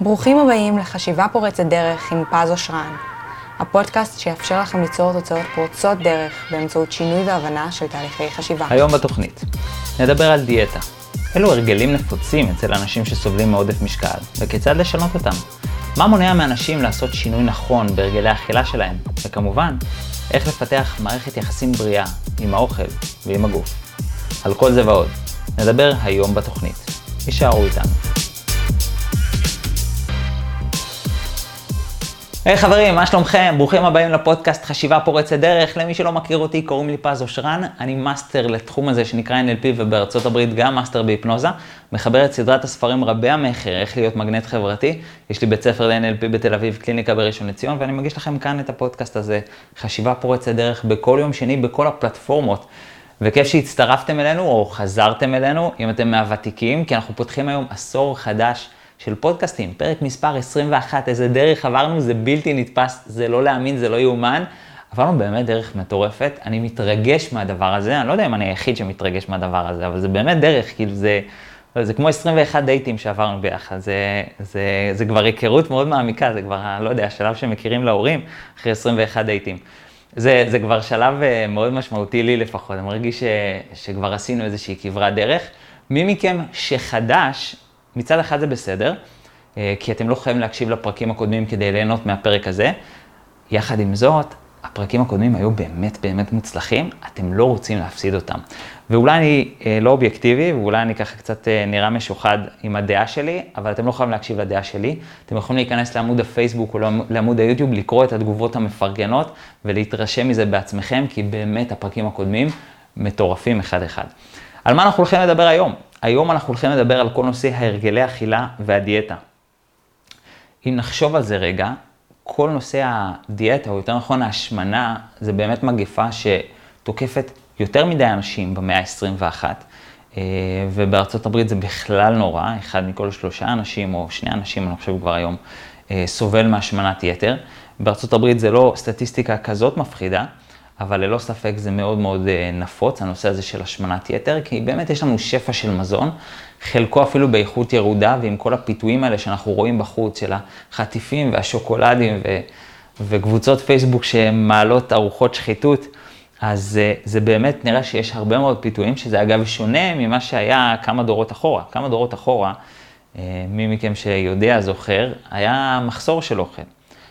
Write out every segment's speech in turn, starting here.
ברוכים הבאים לחשיבה פורצת דרך עם פז אושרן, הפודקאסט שיאפשר לכם ליצור תוצאות פורצות דרך באמצעות שינוי והבנה של תהליכי חשיבה. היום בתוכנית נדבר על דיאטה. אילו הרגלים נפוצים אצל אנשים שסובלים מעודף משקל, וכיצד לשנות אותם. מה מונע מאנשים לעשות שינוי נכון בהרגלי האכילה שלהם, וכמובן, איך לפתח מערכת יחסים בריאה עם האוכל ועם הגוף. על כל זה ועוד, נדבר היום בתוכנית. יישארו איתנו. היי hey, חברים, מה שלומכם? ברוכים הבאים לפודקאסט חשיבה פורצת דרך. למי שלא מכיר אותי, קוראים לי פז אושרן. אני מאסטר לתחום הזה שנקרא NLP ובארצות הברית גם מאסטר בהיפנוזה. מחבר את סדרת הספרים רבי המכר, איך להיות מגנט חברתי. יש לי בית ספר ל-NLP בתל אביב, קליניקה בראשון לציון, ואני מגיש לכם כאן את הפודקאסט הזה, חשיבה פורצת דרך, בכל יום שני, בכל הפלטפורמות. וכיף שהצטרפתם אלינו או חזרתם אלינו, אם אתם מהוותיקים, כי אנחנו פותחים היום עשור חדש. של פודקאסטים, פרק מספר 21, איזה דרך עברנו, זה בלתי נתפס, זה לא להאמין, זה לא יאומן. עברנו באמת דרך מטורפת, אני מתרגש מהדבר הזה, אני לא יודע אם אני היחיד שמתרגש מהדבר הזה, אבל זה באמת דרך, כאילו זה, זה כמו 21 דייטים שעברנו ביחד, זה, זה, זה כבר היכרות מאוד מעמיקה, זה כבר, לא יודע, השלב שמכירים להורים אחרי 21 דייטים. זה, זה כבר שלב אה, מאוד משמעותי לי לפחות, אני מרגיש ש, שכבר עשינו איזושהי כברת דרך. מי מכם שחדש, מצד אחד זה בסדר, אה, כי אתם לא חייבים להקשיב לפרקים הקודמים כדי ליהנות מהפרק הזה. יחד עם זאת, הפרקים הקודמים היו באמת באמת מוצלחים, אתם לא רוצים להפסיד אותם. ואולי אני אה, לא אובייקטיבי, ואולי אני ככה קצת אה, נראה משוחד עם הדעה שלי, אבל אתם לא חייבים להקשיב לדעה שלי. אתם יכולים להיכנס לעמוד הפייסבוק או לעמוד היוטיוב, לקרוא את התגובות המפרגנות ולהתרשם מזה בעצמכם, כי באמת הפרקים הקודמים מטורפים אחד-אחד. על מה אנחנו הולכים לדבר היום? היום אנחנו הולכים לדבר על כל נושא ההרגלי אכילה והדיאטה. אם נחשוב על זה רגע, כל נושא הדיאטה, או יותר נכון ההשמנה, זה באמת מגפה שתוקפת יותר מדי אנשים במאה ה-21, אה, ובארצות הברית זה בכלל נורא, אחד מכל שלושה אנשים, או שני אנשים, אני חושב כבר היום, אה, סובל מהשמנת יתר. בארצות הברית זה לא סטטיסטיקה כזאת מפחידה, אבל ללא ספק זה מאוד מאוד אה, נפוץ, הנושא הזה של השמנת יתר, כי באמת יש לנו שפע של מזון, חלקו אפילו באיכות ירודה, ועם כל הפיתויים האלה שאנחנו רואים בחוץ, של החטיפים והשוקולדים ו... וקבוצות פייסבוק שמעלות ארוחות שחיתות, אז אה, זה באמת נראה שיש הרבה מאוד פיתויים, שזה אגב שונה ממה שהיה כמה דורות אחורה. כמה דורות אחורה, אה, מי מכם שיודע, זוכר, היה מחסור של אוכל.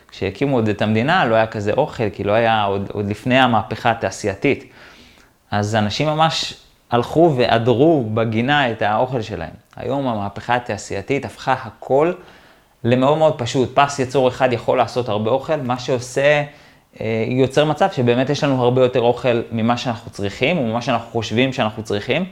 כשהקימו עוד את המדינה לא היה כזה אוכל, כי לא היה, עוד, עוד לפני המהפכה התעשייתית. אז אנשים ממש הלכו ועדרו בגינה את האוכל שלהם. היום המהפכה התעשייתית הפכה הכל למאוד מאוד פשוט. פס יצור אחד יכול לעשות הרבה אוכל, מה שעושה, אה, יוצר מצב שבאמת יש לנו הרבה יותר אוכל ממה שאנחנו צריכים, או ממה שאנחנו חושבים שאנחנו צריכים.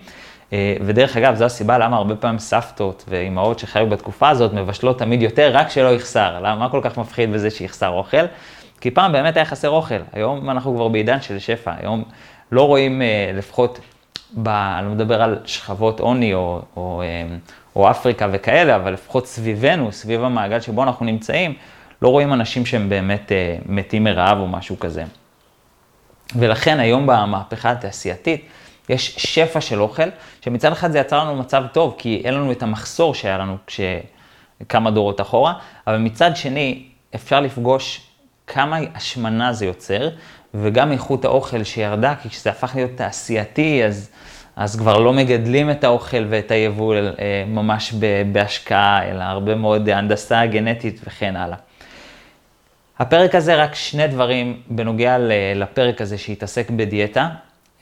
אה, ודרך אגב, זו הסיבה למה הרבה פעמים סבתות ואימהות שחיו בתקופה הזאת מבשלות תמיד יותר, רק שלא יחסר. למה, מה כל כך מפחיד בזה שיחסר אוכל? כי פעם באמת היה חסר אוכל, היום אנחנו כבר בעידן של שפע, היום לא רואים אה, לפחות, ב, אני לא מדבר על שכבות עוני או, או, אה, או אפריקה וכאלה, אבל לפחות סביבנו, סביב המעגל שבו אנחנו נמצאים, לא רואים אנשים שהם באמת מתים מרעב או משהו כזה. ולכן היום במהפכה התעשייתית, יש שפע של אוכל, שמצד אחד זה יצר לנו מצב טוב, כי אין לנו את המחסור שהיה לנו כש... כמה דורות אחורה, אבל מצד שני, אפשר לפגוש כמה השמנה זה יוצר, וגם איכות האוכל שירדה, כי כשזה הפך להיות תעשייתי, אז, אז כבר לא מגדלים את האוכל ואת היבול אה, ממש בהשקעה, אלא הרבה מאוד הנדסה גנטית וכן הלאה. הפרק הזה, רק שני דברים בנוגע לפרק הזה שהתעסק בדיאטה.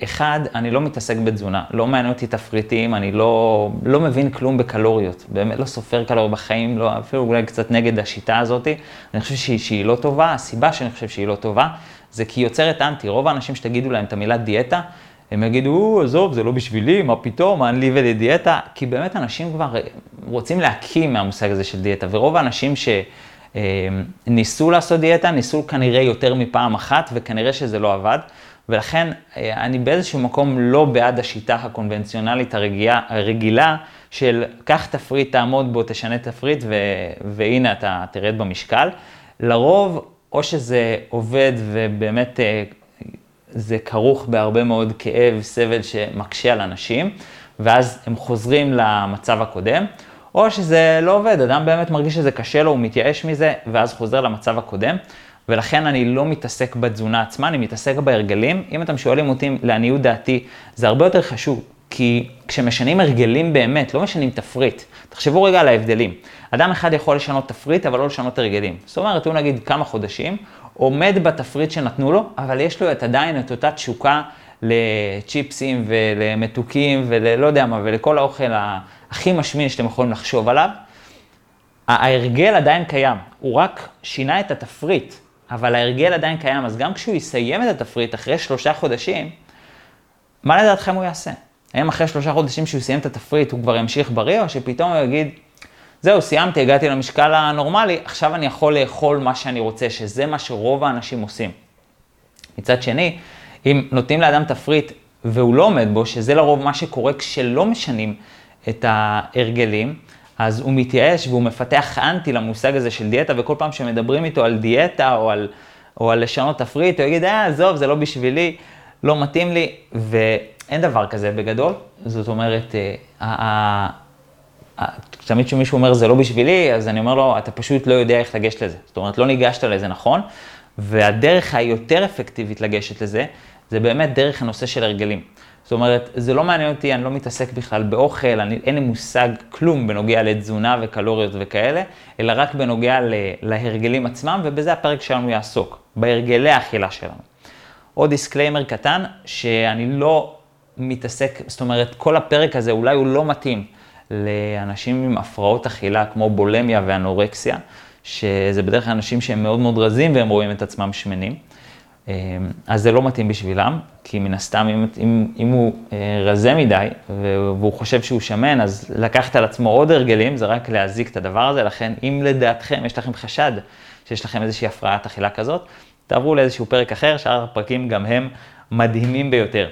אחד, אני לא מתעסק בתזונה, לא מעניין אותי תפריטים, אני לא, לא מבין כלום בקלוריות, באמת לא סופר קלוריות בחיים, לא, אפילו אולי קצת נגד השיטה הזאת. אני חושב שהיא, שהיא לא טובה, הסיבה שאני חושב שהיא לא טובה, זה כי היא יוצרת אנטי. רוב האנשים שתגידו להם את המילה דיאטה, הם יגידו, עזוב, זה לא בשבילי, מה פתאום, מה לי ולדיאטה, כי באמת אנשים כבר רוצים להקים מהמושג הזה של דיאטה, ורוב האנשים שניסו לעשות דיאטה, ניסו כנראה יותר מפעם אחת, וכנראה שזה לא עבד. ולכן אה, אני באיזשהו מקום לא בעד השיטה הקונבנציונלית הרגילה, הרגילה של קח תפריט, תעמוד בו, תשנה תפריט ו, והנה אתה תרד במשקל. לרוב, או שזה עובד ובאמת אה, זה כרוך בהרבה מאוד כאב, סבל שמקשה על אנשים, ואז הם חוזרים למצב הקודם, או שזה לא עובד, אדם באמת מרגיש שזה קשה לו, הוא מתייאש מזה, ואז חוזר למצב הקודם. ולכן אני לא מתעסק בתזונה עצמה, אני מתעסק בהרגלים. אם אתם שואלים אותי, לעניות דעתי, זה הרבה יותר חשוב, כי כשמשנים הרגלים באמת, לא משנים תפריט. תחשבו רגע על ההבדלים. אדם אחד יכול לשנות תפריט, אבל לא לשנות הרגלים. זאת אומרת, הוא נגיד כמה חודשים, עומד בתפריט שנתנו לו, אבל יש לו את עדיין את אותה תשוקה לצ'יפסים ולמתוקים וללא יודע מה, ולכל האוכל הכי משמין שאתם יכולים לחשוב עליו. ההרגל עדיין קיים, הוא רק שינה את התפריט, אבל ההרגל עדיין קיים, אז גם כשהוא יסיים את התפריט אחרי שלושה חודשים, מה לדעתכם הוא יעשה? האם אחרי שלושה חודשים שהוא יסיים את התפריט הוא כבר ימשיך בריא, או שפתאום הוא יגיד, זהו, סיימתי, הגעתי למשקל הנורמלי, עכשיו אני יכול לאכול מה שאני רוצה, שזה מה שרוב האנשים עושים. מצד שני, אם נותנים לאדם תפריט והוא לא עומד בו, שזה לרוב מה שקורה כשלא משנים את ההרגלים, אז הוא מתייאש והוא מפתח אנטי למושג הזה של דיאטה, וכל פעם שמדברים איתו על דיאטה או על, או על לשנות תפריט, הוא יגיד, אה, עזוב, זה לא בשבילי, לא מתאים לי, ואין דבר כזה בגדול. זאת אומרת, אה, תמיד כשמישהו אומר זה לא בשבילי, אז אני אומר לו, אתה פשוט לא יודע איך לגשת לזה. זאת אומרת, לא ניגשת לזה נכון, והדרך היותר אפקטיבית לגשת לזה, זה באמת דרך הנושא של הרגלים. זאת אומרת, זה לא מעניין אותי, אני לא מתעסק בכלל באוכל, אני, אין לי מושג כלום בנוגע לתזונה וקלוריות וכאלה, אלא רק בנוגע ל, להרגלים עצמם, ובזה הפרק שלנו יעסוק, בהרגלי האכילה שלנו. עוד disclaimer קטן, שאני לא מתעסק, זאת אומרת, כל הפרק הזה אולי הוא לא מתאים לאנשים עם הפרעות אכילה כמו בולמיה ואנורקסיה, שזה בדרך כלל אנשים שהם מאוד מאוד רזים והם רואים את עצמם שמנים. אמ, אז זה לא מתאים בשבילם, כי מן הסתם, אם, אם, אם הוא אה, רזה מדי והוא חושב שהוא שמן, אז לקחת על עצמו עוד הרגלים, זה רק להזיק את הדבר הזה, לכן אם לדעתכם יש לכם חשד שיש לכם איזושהי הפרעת אכילה כזאת, תעברו לאיזשהו פרק אחר, שאר הפרקים גם הם מדהימים ביותר.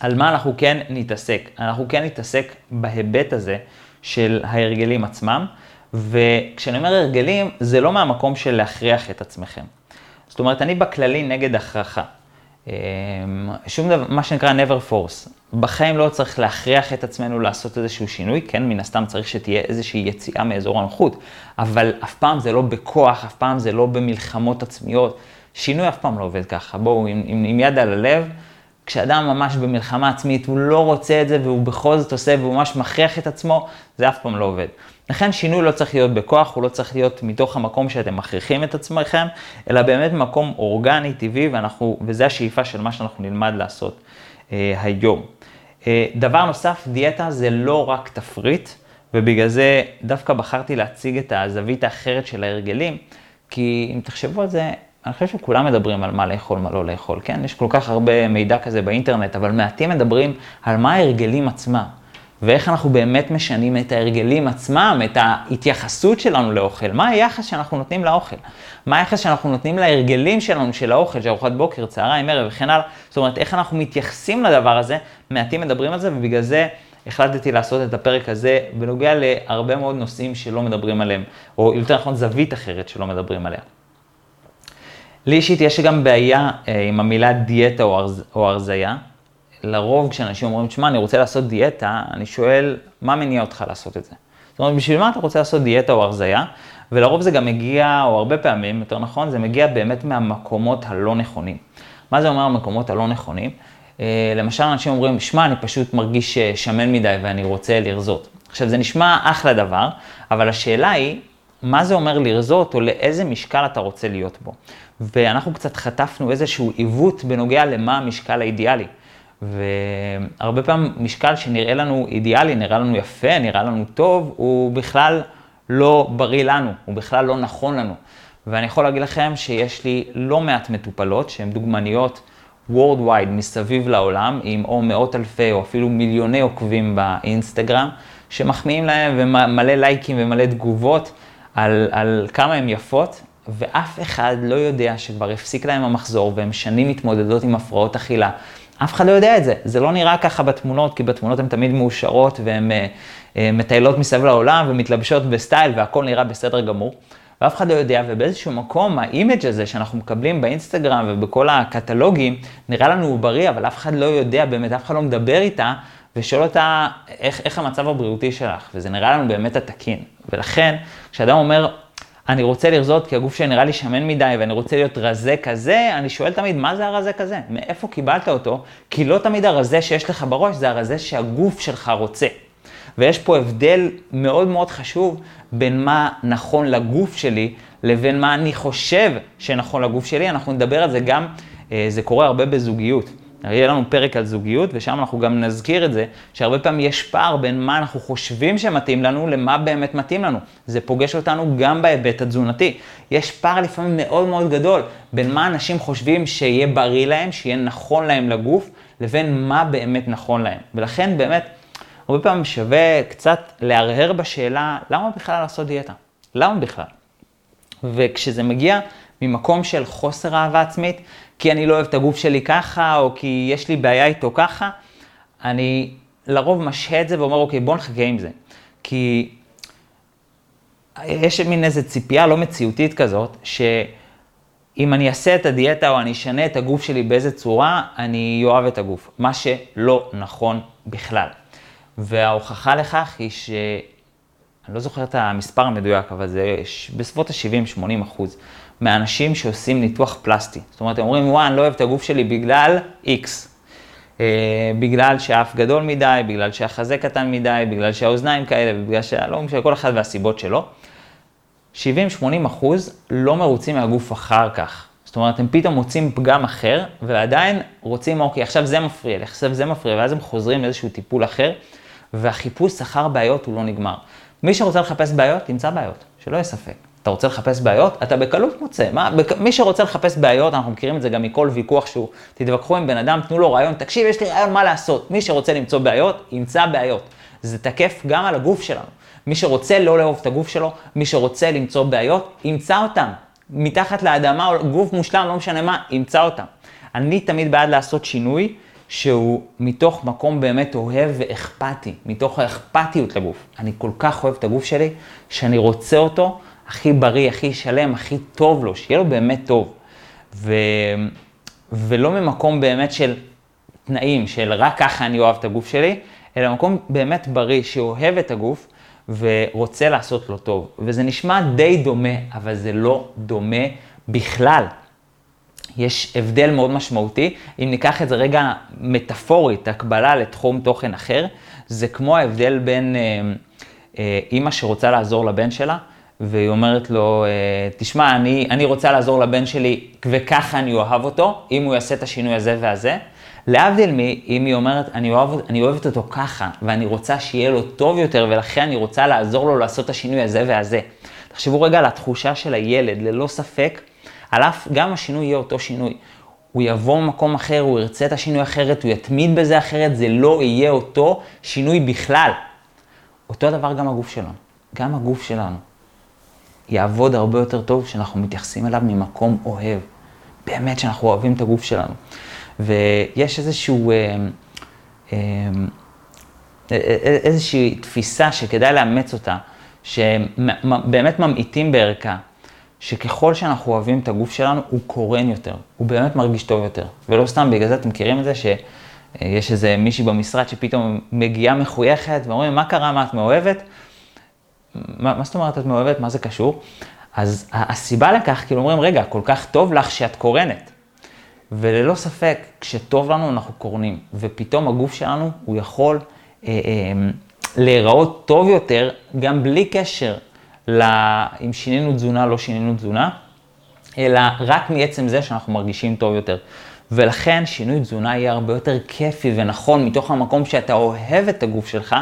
על מה אנחנו כן נתעסק? אנחנו כן נתעסק בהיבט הזה של ההרגלים עצמם, וכשאני אומר הרגלים, זה לא מהמקום של להכריח את עצמכם. זאת אומרת, אני בכללי נגד הכרחה. אמ, שום דבר, מה שנקרא never force. בחיים לא צריך להכריח את עצמנו לעשות איזשהו שינוי, כן, מן הסתם צריך שתהיה איזושהי יציאה מאזור הנוחות, אבל אף פעם זה לא בכוח, אף פעם זה לא במלחמות עצמיות. שינוי אף פעם לא עובד ככה. בואו, עם, עם, עם יד על הלב, כשאדם ממש במלחמה עצמית, הוא לא רוצה את זה והוא בכל זאת עושה והוא ממש מכריח את עצמו, זה אף פעם לא עובד. לכן שינוי לא צריך להיות בכוח, הוא לא צריך להיות מתוך המקום שאתם מכריחים את עצמכם, אלא באמת מקום אורגני, טבעי, ואנחנו, וזה השאיפה של מה שאנחנו נלמד לעשות אה, היום. אה, דבר נוסף, דיאטה זה לא רק תפריט, ובגלל זה דווקא בחרתי להציג את הזווית האחרת של ההרגלים, כי אם תחשבו על זה, אני חושב שכולם מדברים על מה לאכול, מה לא לאכול, כן? יש כל כך הרבה מידע כזה באינטרנט, אבל מעטים מדברים על מה ההרגלים עצמם. ואיך אנחנו באמת משנים את ההרגלים עצמם, את ההתייחסות שלנו לאוכל, מה היחס שאנחנו נותנים לאוכל, מה היחס שאנחנו נותנים להרגלים שלנו של האוכל, של ארוחת בוקר, צהריים, ערב וכן הלאה, זאת אומרת, איך אנחנו מתייחסים לדבר הזה, מעטים מדברים על זה, ובגלל זה החלטתי לעשות את הפרק הזה בנוגע להרבה מאוד נושאים שלא מדברים עליהם, או יותר נכון זווית אחרת שלא מדברים עליה. לי אישית יש גם בעיה אה, עם המילה דיאטה או, הרז, או הרזייה. לרוב כשאנשים אומרים, תשמע, אני רוצה לעשות דיאטה, אני שואל, מה מניע אותך לעשות את זה? זאת אומרת, בשביל מה אתה רוצה לעשות דיאטה או הרזייה? ולרוב זה גם מגיע, או הרבה פעמים, יותר נכון, זה מגיע באמת מהמקומות הלא נכונים. מה זה אומר המקומות הלא נכונים? אה, למשל, אנשים אומרים, שמע, אני פשוט מרגיש אה, שמן מדי ואני רוצה לרזות. עכשיו, זה נשמע אחלה דבר, אבל השאלה היא, מה זה אומר לרזות, או לאיזה משקל אתה רוצה להיות בו. ואנחנו קצת חטפנו איזשהו עיוות בנוגע למה המשקל האידיאלי. והרבה פעמים משקל שנראה לנו אידיאלי, נראה לנו יפה, נראה לנו טוב, הוא בכלל לא בריא לנו, הוא בכלל לא נכון לנו. ואני יכול להגיד לכם שיש לי לא מעט מטופלות שהן דוגמניות Worldwide מסביב לעולם, עם או מאות אלפי או אפילו מיליוני עוקבים באינסטגרם, שמחמיאים להם ומלא לייקים ומלא תגובות על, על כמה הן יפות, ואף אחד לא יודע שכבר הפסיק להם המחזור והם שנים מתמודדות עם הפרעות אכילה. אף אחד לא יודע את זה. זה לא נראה ככה בתמונות, כי בתמונות הן תמיד מאושרות והן uh, uh, מטיילות מסביב לעולם ומתלבשות בסטייל והכל נראה בסדר גמור. ואף אחד לא יודע, ובאיזשהו מקום ה image הזה שאנחנו מקבלים באינסטגרם ובכל הקטלוגים, נראה לנו בריא, אבל אף אחד לא יודע באמת, אף אחד לא מדבר איתה, ושואל אותה איך, איך המצב הבריאותי שלך, וזה נראה לנו באמת התקין. ולכן, כשאדם אומר, אני רוצה לרזות כי הגוף שלי נראה לי שמן מדי ואני רוצה להיות רזה כזה, אני שואל תמיד, מה זה הרזה כזה? מאיפה קיבלת אותו? כי לא תמיד הרזה שיש לך בראש זה הרזה שהגוף שלך רוצה. ויש פה הבדל מאוד מאוד חשוב בין מה נכון לגוף שלי לבין מה אני חושב שנכון לגוף שלי. אנחנו נדבר על זה גם, אה, זה קורה הרבה בזוגיות. יהיה לנו פרק על זוגיות, ושם אנחנו גם נזכיר את זה, שהרבה פעמים יש פער בין מה אנחנו חושבים שמתאים לנו למה באמת מתאים לנו. זה פוגש אותנו גם בהיבט התזונתי. יש פער לפעמים מאוד מאוד גדול בין מה אנשים חושבים שיהיה בריא להם, שיהיה נכון להם לגוף, לבין מה באמת נכון להם. ולכן באמת, הרבה פעמים שווה קצת להרהר בשאלה, למה בכלל לעשות דיאטה? למה בכלל? וכשזה מגיע ממקום של חוסר אהבה עצמית, כי אני לא אוהב את הגוף שלי ככה, או כי יש לי בעיה איתו ככה, אני לרוב משהה את זה ואומר, אוקיי, בוא נחכה עם זה. כי יש מין איזו ציפייה לא מציאותית כזאת, שאם אני אעשה את הדיאטה או אני אשנה את הגוף שלי באיזה צורה, אני אוהב את הגוף. מה שלא נכון בכלל. וההוכחה לכך היא ש... אני לא זוכר את המספר המדויק, אבל זה בסביבות ה-70-80 אחוז. מאנשים שעושים ניתוח פלסטי. זאת אומרת, הם אומרים, וואי, אני לא אוהב את הגוף שלי בגלל X. אה, בגלל שהאף גדול מדי, בגלל שהחזה קטן מדי, בגלל שהאוזניים כאלה, ובגלל שלא משנה, כל אחד והסיבות שלו. 70-80 אחוז לא מרוצים מהגוף אחר כך. זאת אומרת, הם פתאום מוצאים פגם אחר, ועדיין רוצים, אוקיי, עכשיו זה מפריע לי, עכשיו זה מפריע, ואז הם חוזרים לאיזשהו טיפול אחר, והחיפוש אחר בעיות הוא לא נגמר. מי שרוצה לחפש בעיות, ימצא בעיות, שלא יהיה ספק. אתה רוצה לחפש בעיות? אתה בקלות מוצא. מה, בק... מי שרוצה לחפש בעיות, אנחנו מכירים את זה גם מכל ויכוח שהוא, תתווכחו עם בן אדם, תנו לו רעיון, תקשיב, יש לי רעיון מה לעשות. מי שרוצה למצוא בעיות, ימצא בעיות. זה תקף גם על הגוף שלנו. מי שרוצה לא לאהוב את הגוף שלו, מי שרוצה למצוא בעיות, ימצא אותם. מתחת לאדמה, או גוף מושלם, לא משנה מה, ימצא אותם. אני תמיד בעד לעשות שינוי שהוא מתוך מקום באמת אוהב ואכפתי, מתוך האכפתיות לגוף. אני כל כך אוהב את הגוף שלי, שאני רוצה אותו. הכי בריא, הכי שלם, הכי טוב לו, שיהיה לו באמת טוב. ו... ולא ממקום באמת של תנאים, של רק ככה אני אוהב את הגוף שלי, אלא מקום באמת בריא, שאוהב את הגוף ורוצה לעשות לו טוב. וזה נשמע די דומה, אבל זה לא דומה בכלל. יש הבדל מאוד משמעותי. אם ניקח את זה רגע מטאפורית, הקבלה לתחום תוכן אחר, זה כמו ההבדל בין אה, אה, אימא שרוצה לעזור לבן שלה, והיא אומרת לו, אה, תשמע, אני, אני רוצה לעזור לבן שלי וככה אני אוהב אותו, אם הוא יעשה את השינוי הזה והזה. להבדיל אם היא אומרת, אני, אוהב, אני אוהבת אותו ככה, ואני רוצה שיהיה לו טוב יותר, ולכן אני רוצה לעזור לו לעשות את השינוי הזה והזה. תחשבו רגע על התחושה של הילד, ללא ספק, על אף, גם השינוי יהיה אותו שינוי. הוא יבוא ממקום אחר, הוא ירצה את השינוי אחרת, הוא יתמיד בזה אחרת, זה לא יהיה אותו שינוי בכלל. אותו דבר גם הגוף שלנו. גם הגוף שלנו. יעבוד הרבה יותר טוב כשאנחנו מתייחסים אליו ממקום אוהב. באמת שאנחנו אוהבים את הגוף שלנו. ויש איזשהו, אה, אה, אה, איזושהי תפיסה שכדאי לאמץ אותה, שבאמת ממעיטים בערכה, שככל שאנחנו אוהבים את הגוף שלנו, הוא קורן יותר, הוא באמת מרגיש טוב יותר. ולא סתם, בגלל זה אתם מכירים את זה שיש איזה מישהי במשרד שפתאום מגיעה מחויכת ואומרים, מה קרה, מה את מאוהבת? מה, מה זאת אומרת את מאוהבת? מה זה קשור? אז הסיבה לכך, כאילו אומרים, רגע, כל כך טוב לך שאת קורנת. וללא ספק, כשטוב לנו אנחנו קורנים, ופתאום הגוף שלנו, הוא יכול אה, אה, להיראות טוב יותר, גם בלי קשר ל... אם שינינו תזונה, לא שינינו תזונה, אלא רק מעצם זה שאנחנו מרגישים טוב יותר. ולכן שינוי תזונה יהיה הרבה יותר כיפי ונכון מתוך המקום שאתה אוהב את הגוף שלך,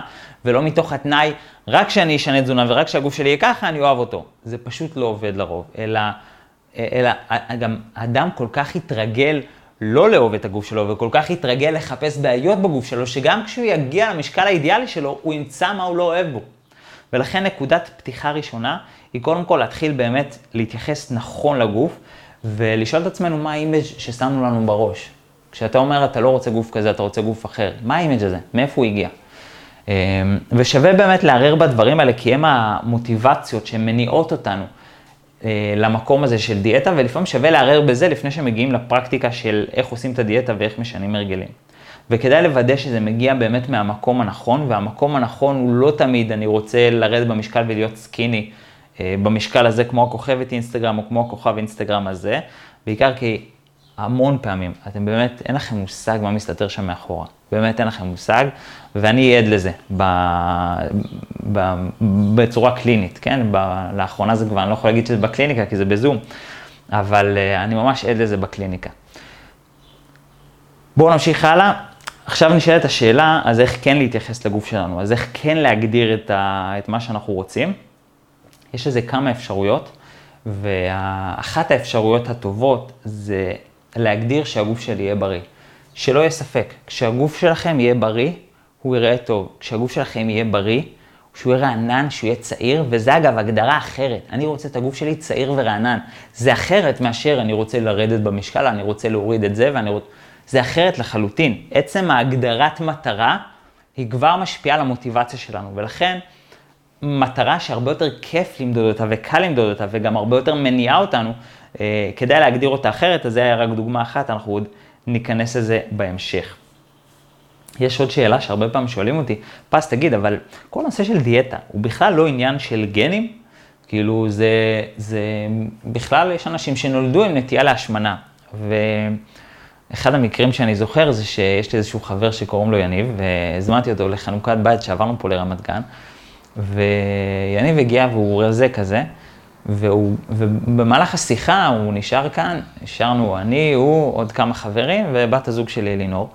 ולא מתוך התנאי, רק כשאני אשנה תזונה ורק כשהגוף שלי יהיה ככה, אני אוהב אותו. זה פשוט לא עובד לרוב, אלא, אלא גם אדם כל כך התרגל לא לאהוב את הגוף שלו, וכל כך התרגל לחפש בעיות בגוף שלו, שגם כשהוא יגיע למשקל האידיאלי שלו, הוא ימצא מה הוא לא אוהב בו. ולכן נקודת פתיחה ראשונה היא קודם כל להתחיל באמת להתייחס נכון לגוף, ולשאול את עצמנו מה ה image ששמנו לנו בראש. כשאתה אומר אתה לא רוצה גוף כזה, אתה רוצה גוף אחר, מה ה image הזה? מאיפה הוא הגיע? אמ, ושווה באמת לערער בדברים האלה, כי הם המוטיבציות שמניעות אותנו אה, למקום הזה של דיאטה, ולפעמים שווה לערער בזה לפני שמגיעים לפרקטיקה של איך עושים את הדיאטה ואיך משנים הרגלים. וכדאי לוודא שזה מגיע באמת מהמקום הנכון, והמקום הנכון הוא לא תמיד אני רוצה לרדת במשקל ולהיות סקיני אה, במשקל הזה כמו הכוכבת אינסטגרם או כמו הכוכב אינסטגרם הזה, בעיקר כי המון פעמים אתם באמת, אין לכם מושג מה מסתתר שם מאחורה, באמת אין לכם מושג, ואני עד לזה ב, ב, בצורה קלינית, כן? ב, לאחרונה זה כבר, אני לא יכול להגיד שזה בקליניקה כי זה בזום, אבל אה, אני ממש עד לזה בקליניקה. בואו נמשיך הלאה. עכשיו נשאלת השאלה, אז איך כן להתייחס לגוף שלנו? אז איך כן להגדיר את, ה, את מה שאנחנו רוצים? יש לזה כמה אפשרויות, ואחת האפשרויות הטובות זה להגדיר שהגוף שלי יהיה בריא. שלא יהיה ספק, כשהגוף שלכם יהיה בריא, הוא יראה טוב. כשהגוף שלכם יהיה בריא, שהוא יהיה רענן, שהוא יהיה צעיר, וזה אגב הגדרה אחרת. אני רוצה את הגוף שלי צעיר ורענן. זה אחרת מאשר אני רוצה לרדת במשקל, אני רוצה להוריד את זה, ואני רוצה... זה אחרת לחלוטין. עצם ההגדרת מטרה היא כבר משפיעה על המוטיבציה שלנו, ולכן מטרה שהרבה יותר כיף למדוד אותה וקל למדוד אותה וגם הרבה יותר מניעה אותנו, כדאי להגדיר אותה אחרת, אז זה היה רק דוגמה אחת, אנחנו עוד ניכנס לזה בהמשך. יש עוד שאלה שהרבה פעמים שואלים אותי, פס תגיד, אבל כל נושא של דיאטה הוא בכלל לא עניין של גנים? כאילו זה, זה בכלל יש אנשים שנולדו עם נטייה להשמנה. ו... אחד המקרים שאני זוכר זה שיש לי איזשהו חבר שקוראים לו יניב, והזמנתי אותו לחנוכת בית שעברנו פה לרמת גן, ויניב הגיע והוא רזה כזה, והוא, ובמהלך השיחה הוא נשאר כאן, נשארנו אני, הוא, עוד כמה חברים, ובת הזוג שלי אלינור.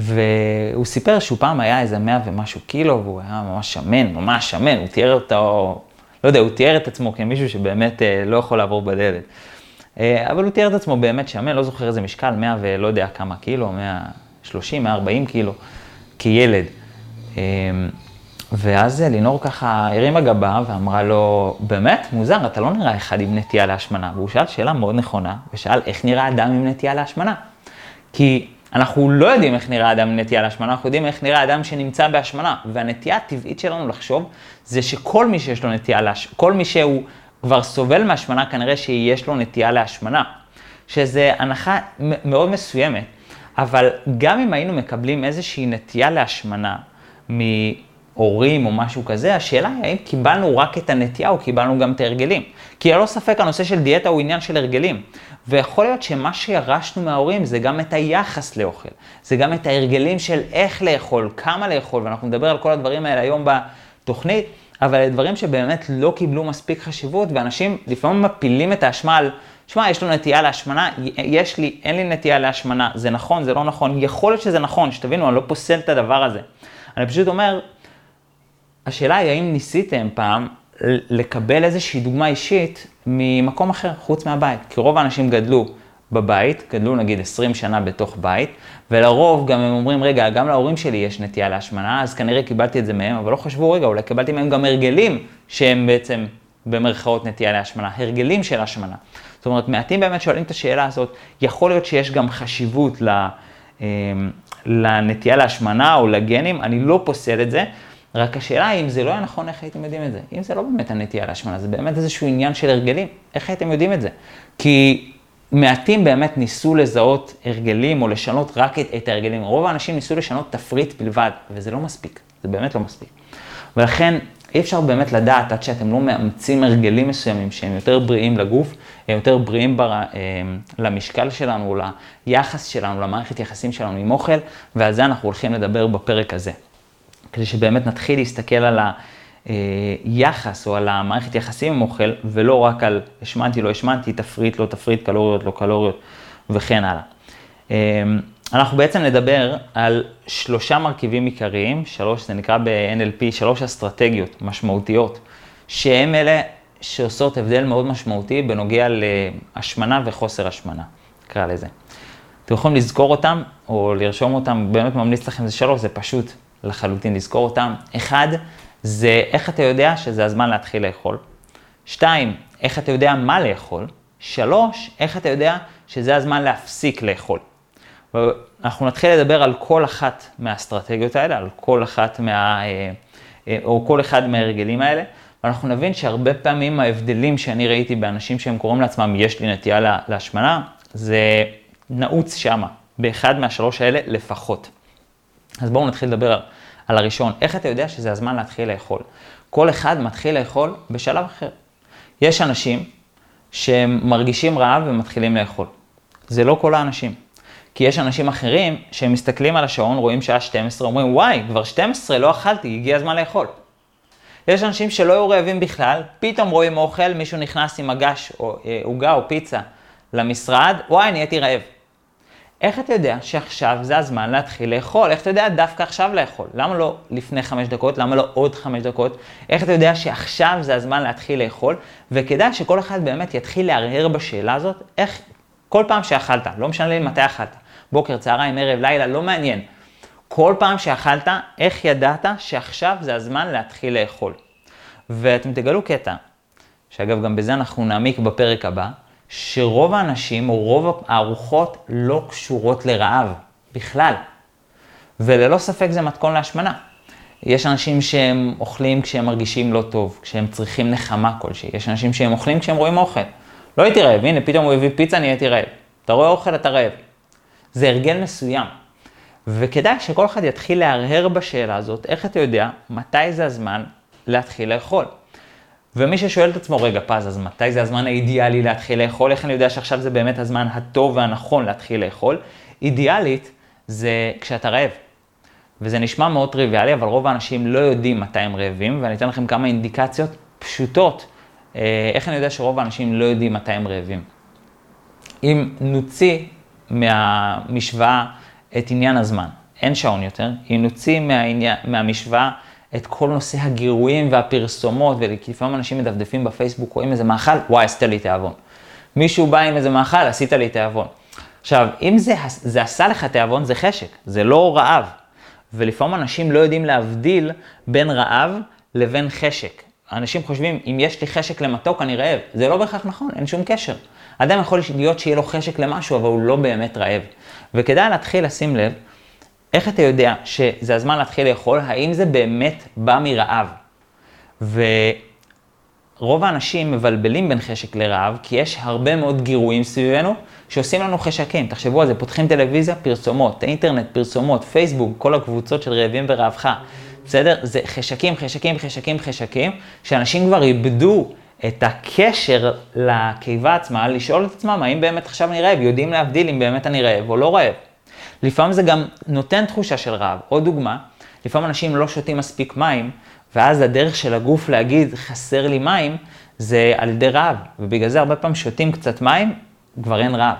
והוא סיפר שהוא פעם היה איזה מאה ומשהו קילו, והוא היה ממש שמן, ממש שמן, הוא תיאר אותו, לא יודע, הוא תיאר את עצמו כמישהו שבאמת אה, לא יכול לעבור בדלת. אה, אבל הוא תיאר את עצמו באמת שמן, לא זוכר איזה משקל, 100 ולא יודע כמה קילו, 130, 140 קילו, כילד. אה, ואז לינור ככה הרימה גבה ואמרה לו, באמת, מוזר, אתה לא נראה אחד עם נטייה להשמנה. והוא שאל שאלה מאוד נכונה, ושאל איך נראה אדם עם נטייה להשמנה. כי אנחנו לא יודעים איך נראה אדם עם נטייה להשמנה, אנחנו יודעים איך נראה אדם שנמצא בהשמנה. והנטייה הטבעית שלנו לחשוב, זה שכל מי שיש לו נטייה להשמנה, כל מי שהוא כבר סובל מהשמנה, כנראה שיש לו נטייה להשמנה, שזה הנחה מאוד מסוימת, אבל גם אם היינו מקבלים איזושהי נטייה להשמנה מהורים או משהו כזה, השאלה היא האם קיבלנו רק את הנטייה או קיבלנו גם את ההרגלים. כי ללא ספק הנושא של דיאטה הוא עניין של הרגלים. ויכול להיות שמה שירשנו מההורים זה גם את היחס לאוכל, זה גם את ההרגלים של איך לאכול, כמה לאכול, ואנחנו נדבר על כל הדברים האלה היום בתוכנית. אבל אלה דברים שבאמת לא קיבלו מספיק חשיבות, ואנשים לפעמים מפילים את האשמה על, שמע, יש לו נטייה להשמנה, יש לי, אין לי נטייה להשמנה, זה נכון, זה לא נכון, יכול להיות שזה נכון, שתבינו, אני לא פוסל את הדבר הזה. אני פשוט אומר, השאלה היא האם ניסיתם פעם לקבל איזושהי דוגמה אישית ממקום אחר, חוץ מהבית. כי רוב האנשים גדלו בבית, גדלו נגיד 20 שנה בתוך בית, ולרוב גם הם אומרים, רגע, גם להורים שלי יש נטייה להשמנה, אז כנראה קיבלתי את זה מהם, אבל לא חשבו, רגע, אולי קיבלתי מהם גם הרגלים שהם בעצם במרכאות נטייה להשמנה, הרגלים של השמנה. זאת אומרת, מעטים באמת שואלים את השאלה הזאת, יכול להיות שיש גם חשיבות ל, אה, לנטייה להשמנה או לגנים, אני לא פוסל את זה, רק השאלה היא, אם זה לא היה נכון, איך הייתם יודעים את זה? אם זה לא באמת הנטייה להשמנה, זה באמת איזשהו עניין של הרגלים, איך הייתם יודעים את זה? כי מעטים באמת ניסו לזהות הרגלים או לשנות רק את, את ההרגלים. רוב האנשים ניסו לשנות תפריט בלבד, וזה לא מספיק, זה באמת לא מספיק. ולכן אי אפשר באמת לדעת עד שאתם לא מאמצים הרגלים מסוימים שהם יותר בריאים לגוף, הם יותר בריאים בר, אה, למשקל שלנו, ליחס שלנו, למערכת יחסים שלנו עם אוכל, ועל זה אנחנו הולכים לדבר בפרק הזה. כדי שבאמת נתחיל להסתכל על ה... אה, יחס או על המערכת יחסים עם אוכל, ולא רק על השמנתי, לא השמנתי, תפריט, לא תפריט, קלוריות, לא קלוריות וכן הלאה. אה, אנחנו בעצם נדבר על שלושה מרכיבים עיקריים, שלוש, זה נקרא ב-NLP, שלוש אסטרטגיות משמעותיות, שהן אלה שעושות הבדל מאוד משמעותי בנוגע להשמנה וחוסר השמנה, נקרא לזה. אתם יכולים לזכור אותם או לרשום אותם, באמת ממליץ לכם, זה שלוש, זה פשוט לחלוטין לזכור אותם. אחד, זה איך אתה יודע שזה הזמן להתחיל לאכול. שתיים, איך אתה יודע מה לאכול. שלוש, איך אתה יודע שזה הזמן להפסיק לאכול. אנחנו נתחיל לדבר על כל אחת מהאסטרטגיות האלה, על כל אחת מה... אה, אה, או כל אחד מההרגלים האלה, ואנחנו נבין שהרבה פעמים ההבדלים שאני ראיתי באנשים שהם קוראים לעצמם, יש לי נטייה להשמנה, זה נעוץ שמה, באחד מהשלוש האלה לפחות. אז בואו נתחיל לדבר על, על הראשון. איך אתה יודע שזה הזמן להתחיל לאכול? כל אחד מתחיל לאכול בשלב אחר. יש אנשים שמרגישים רעב ומתחילים לאכול. זה לא כל האנשים. כי יש אנשים אחרים שהם מסתכלים על השעון, רואים שעה 12, אומרים, וואי, כבר 12, לא אכלתי, הגיע הזמן לאכול. יש אנשים שלא היו רעבים בכלל, פתאום רואים אוכל, מישהו נכנס עם מגש או אה, עוגה או פיצה למשרד, וואי, נהייתי רעב. איך אתה יודע שעכשיו זה הזמן להתחיל לאכול? איך אתה יודע דווקא עכשיו לאכול? למה לא לפני חמש דקות? למה לא עוד חמש דקות? איך אתה יודע שעכשיו זה הזמן להתחיל לאכול? וכדאי שכל אחד באמת יתחיל להרהר בשאלה הזאת, איך כל פעם שאכלת, לא משנה לי מתי אכלת, בוקר, צהריים, ערב, לילה, לא מעניין. כל פעם שאכלת, איך ידעת שעכשיו זה הזמן להתחיל לאכול? ואתם תגלו קטע, שאגב, גם בזה אנחנו נעמיק בפרק הבא, שרוב האנשים, או רוב הארוחות, לא קשורות לרעב, בכלל. וללא ספק זה מתכון להשמנה. יש אנשים שהם אוכלים כשהם מרגישים לא טוב, כשהם צריכים נחמה כלשהי. יש אנשים שהם אוכלים כשהם רואים אוכל. לא הייתי רעב, הנה פתאום הוא הביא פיצה, נהייתי רעב. אתה רואה אוכל, אתה רעב. זה הרגל מסוים. וכדאי שכל אחד יתחיל להרהר בשאלה הזאת, איך אתה יודע מתי זה הזמן להתחיל לאכול. ומי ששואל את עצמו, רגע, פז, אז מתי זה הזמן האידיאלי להתחיל לאכול? איך אני יודע שעכשיו זה באמת הזמן הטוב והנכון להתחיל לאכול? אידיאלית זה כשאתה רעב. וזה נשמע מאוד טריוויאלי, אבל רוב האנשים לא יודעים מתי הם רעבים, ואני אתן לכם כמה אינדיקציות פשוטות, אה, איך אני יודע שרוב האנשים לא יודעים מתי הם רעבים. אם נוציא מהמשוואה את עניין הזמן, אין שעון יותר, אם נוציא מהעניין, מהמשוואה את כל נושא הגירויים והפרסומות, ולפעמים אנשים מדפדפים בפייסבוק, רואים איזה מאכל, וואי, עשית לי תיאבון. מישהו בא עם איזה מאכל, עשית לי תיאבון. עכשיו, אם זה, זה עשה לך תיאבון, זה חשק, זה לא רעב. ולפעמים אנשים לא יודעים להבדיל בין רעב לבין חשק. אנשים חושבים, אם יש לי חשק למתוק, אני רעב. זה לא בהכרח נכון, אין שום קשר. אדם יכול להיות שיהיה לו חשק למשהו, אבל הוא לא באמת רעב. וכדאי להתחיל לשים לב איך אתה יודע שזה הזמן להתחיל לאכול? האם זה באמת בא מרעב? ורוב האנשים מבלבלים בין חשק לרעב, כי יש הרבה מאוד גירויים סביבנו שעושים לנו חשקים. תחשבו על זה, פותחים טלוויזיה, פרסומות, אינטרנט, פרסומות, פייסבוק, כל הקבוצות של רעבים ורעבך. בסדר? זה חשקים, חשקים, חשקים, חשקים, שאנשים כבר איבדו את הקשר לקיבה עצמה, לשאול את עצמם האם באמת עכשיו אני רעב, יודעים להבדיל אם באמת אני רעב או לא רעב. לפעמים זה גם נותן תחושה של רעב. עוד דוגמה, לפעמים אנשים לא שותים מספיק מים, ואז הדרך של הגוף להגיד חסר לי מים, זה על ידי רעב. ובגלל זה הרבה פעמים שותים קצת מים, כבר אין רעב.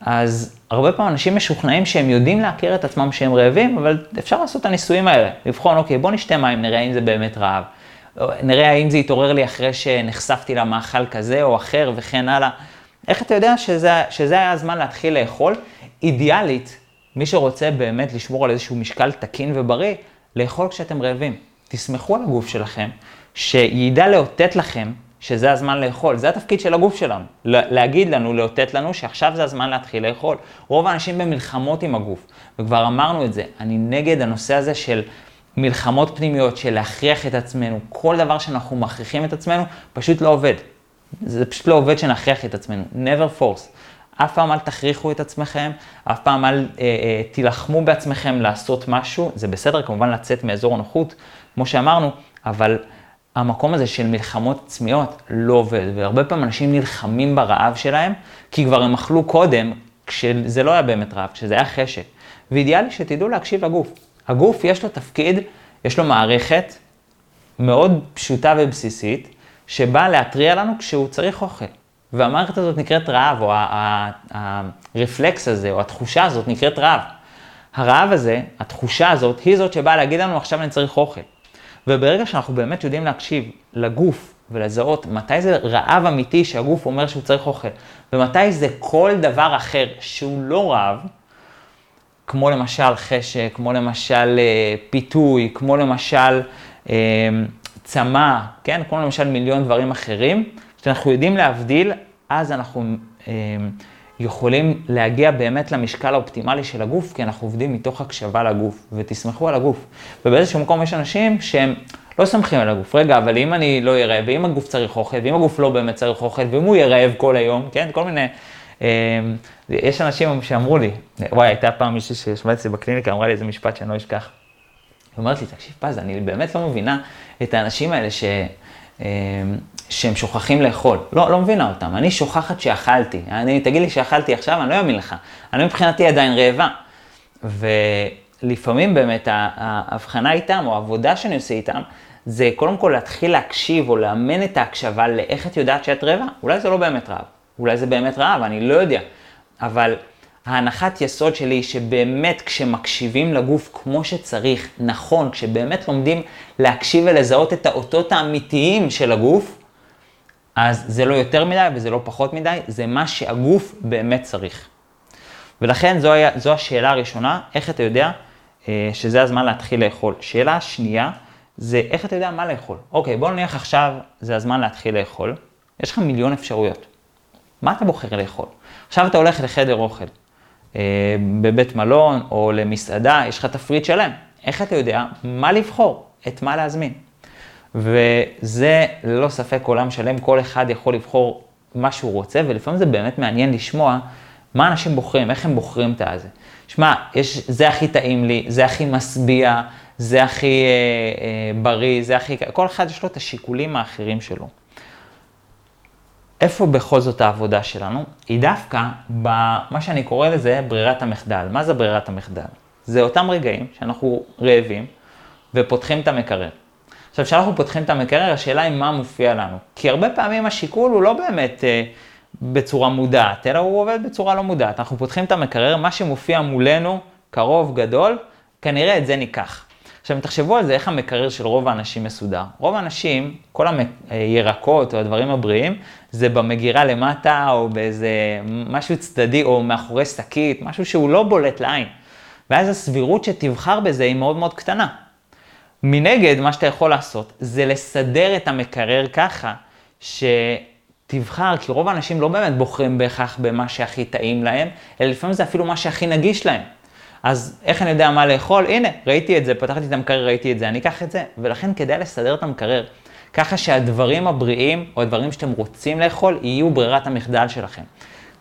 אז הרבה פעמים אנשים משוכנעים שהם יודעים להכיר את עצמם שהם רעבים, אבל אפשר לעשות את הניסויים האלה. לבחון, אוקיי, בוא נשתה מים, נראה אם זה באמת רעב. נראה האם זה יתעורר לי אחרי שנחשפתי למאכל כזה או אחר וכן הלאה. איך אתה יודע שזה, שזה היה הזמן להתחיל לאכול? אידיאלית, מי שרוצה באמת לשמור על איזשהו משקל תקין ובריא, לאכול כשאתם רעבים. תסמכו על הגוף שלכם, שידע לאותת לכם שזה הזמן לאכול. זה התפקיד של הגוף שלנו, להגיד לנו, לאותת לנו שעכשיו זה הזמן להתחיל לאכול. רוב האנשים במלחמות עם הגוף, וכבר אמרנו את זה, אני נגד הנושא הזה של מלחמות פנימיות, של להכריח את עצמנו. כל דבר שאנחנו מכריחים את עצמנו, פשוט לא עובד. זה פשוט לא עובד שנכריח את עצמנו. never force. אף פעם אל תכריחו את עצמכם, אף פעם אל אה, אה, תילחמו בעצמכם לעשות משהו, זה בסדר כמובן לצאת מאזור הנוחות, כמו שאמרנו, אבל המקום הזה של מלחמות עצמיות לא עובד, והרבה פעמים אנשים נלחמים ברעב שלהם, כי כבר הם אכלו קודם, כשזה לא היה באמת רעב, כשזה היה חשק. ואידיאלי שתדעו להקשיב לגוף. הגוף יש לו תפקיד, יש לו מערכת מאוד פשוטה ובסיסית, שבאה להתריע לנו כשהוא צריך אוכל. והמערכת הזאת נקראת רעב, או הרפלקס הזה, או התחושה הזאת נקראת רעב. הרעב הזה, התחושה הזאת, היא זאת שבאה להגיד לנו, עכשיו אני צריך אוכל. וברגע שאנחנו באמת יודעים להקשיב לגוף ולזהות מתי זה רעב אמיתי שהגוף אומר שהוא צריך אוכל, ומתי זה כל דבר אחר שהוא לא רעב, כמו למשל חשק, כמו למשל אה, פיתוי, כמו למשל אה, צמא, כן? כמו למשל מיליון דברים אחרים, כשאנחנו יודעים להבדיל, אז אנחנו אה, יכולים להגיע באמת למשקל האופטימלי של הגוף, כי אנחנו עובדים מתוך הקשבה לגוף, ותסמכו על הגוף. ובאיזשהו מקום יש אנשים שהם לא סומכים על הגוף. רגע, אבל אם אני לא רעב, ואם הגוף צריך אוכל, ואם הגוף לא באמת צריך אוכל, ואם הוא יהיה כל היום, כן? כל מיני יש אנשים שאמרו לי, וואי, הייתה פעם מישהי שישבה אצלי בקליניקה, אמרה לי איזה משפט שאני לא אשכח. היא אומרת לי, תקשיב פז, אני באמת לא מבינה את האנשים האלה ש... שהם שוכחים לאכול. לא, לא מבינה אותם. אני שוכחת שאכלתי. אני, תגיד לי שאכלתי עכשיו, אני לא אאמין לך. אני מבחינתי עדיין רעבה. ולפעמים באמת ההבחנה איתם, או העבודה שאני עושה איתם, זה קודם כל להתחיל להקשיב או לאמן את ההקשבה לאיך את יודעת שאת רעבה. אולי זה לא באמת רעב, אולי זה באמת רעב, אני לא יודע. אבל ההנחת יסוד שלי היא שבאמת כשמקשיבים לגוף כמו שצריך, נכון, כשבאמת לומדים להקשיב ולזהות את האותות האמיתיים של הגוף, אז זה לא יותר מדי וזה לא פחות מדי, זה מה שהגוף באמת צריך. ולכן זו, היה, זו השאלה הראשונה, איך אתה יודע אה, שזה הזמן להתחיל לאכול. שאלה שנייה, זה איך אתה יודע מה לאכול. אוקיי, בוא נניח עכשיו זה הזמן להתחיל לאכול, יש לך מיליון אפשרויות. מה אתה בוחר לאכול? עכשיו אתה הולך לחדר אוכל, בבית מלון או למסעדה, יש לך תפריט שלם. איך אתה יודע מה לבחור, את מה להזמין? וזה ללא ספק עולם שלם, כל אחד יכול לבחור מה שהוא רוצה, ולפעמים זה באמת מעניין לשמוע מה אנשים בוחרים, איך הם בוחרים את הזה. שמע, זה הכי טעים לי, זה הכי משביע, זה הכי אה, אה, בריא, זה הכי... כל אחד יש לו את השיקולים האחרים שלו. איפה בכל זאת העבודה שלנו? היא דווקא במה שאני קורא לזה ברירת המחדל. מה זה ברירת המחדל? זה אותם רגעים שאנחנו רעבים ופותחים את המקרר. עכשיו, כשאנחנו פותחים את המקרר, השאלה היא מה מופיע לנו. כי הרבה פעמים השיקול הוא לא באמת אה, בצורה מודעת, אלא הוא עובד בצורה לא מודעת. אנחנו פותחים את המקרר, מה שמופיע מולנו, קרוב, גדול, כנראה את זה ניקח. עכשיו, תחשבו על זה, איך המקרר של רוב האנשים מסודר. רוב האנשים, כל הירקות או הדברים הבריאים, זה במגירה למטה, או באיזה משהו צדדי, או מאחורי שקית, משהו שהוא לא בולט לעין. ואז הסבירות שתבחר בזה היא מאוד מאוד קטנה. מנגד, מה שאתה יכול לעשות, זה לסדר את המקרר ככה, שתבחר, כי רוב האנשים לא באמת בוחרים בהכרח במה שהכי טעים להם, אלא לפעמים זה אפילו מה שהכי נגיש להם. אז איך אני יודע מה לאכול? הנה, ראיתי את זה, פתחתי את המקרר, ראיתי את זה, אני אקח את זה. ולכן כדאי לסדר את המקרר, ככה שהדברים הבריאים, או הדברים שאתם רוצים לאכול, יהיו ברירת המחדל שלכם.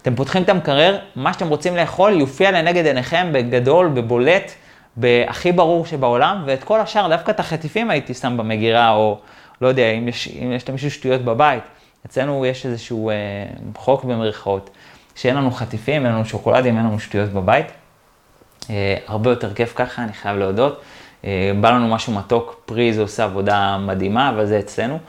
אתם פותחים את המקרר, מה שאתם רוצים לאכול יופיע לנגד עיניכם בגדול, בבולט, בהכי ברור שבעולם, ואת כל השאר, דווקא את החטיפים הייתי שם במגירה, או לא יודע, אם יש, אם יש למישהו שטויות בבית. אצלנו יש איזשהו אה, חוק במרכאות, שאין לנו חטיפים, אין לנו שוקולדים, אין לנו שטויות בבית. אה, הרבה יותר כיף ככה, אני חייב להודות. אה, בא לנו משהו מתוק, פרי זה עושה עבודה מדהימה, אבל זה אצלנו.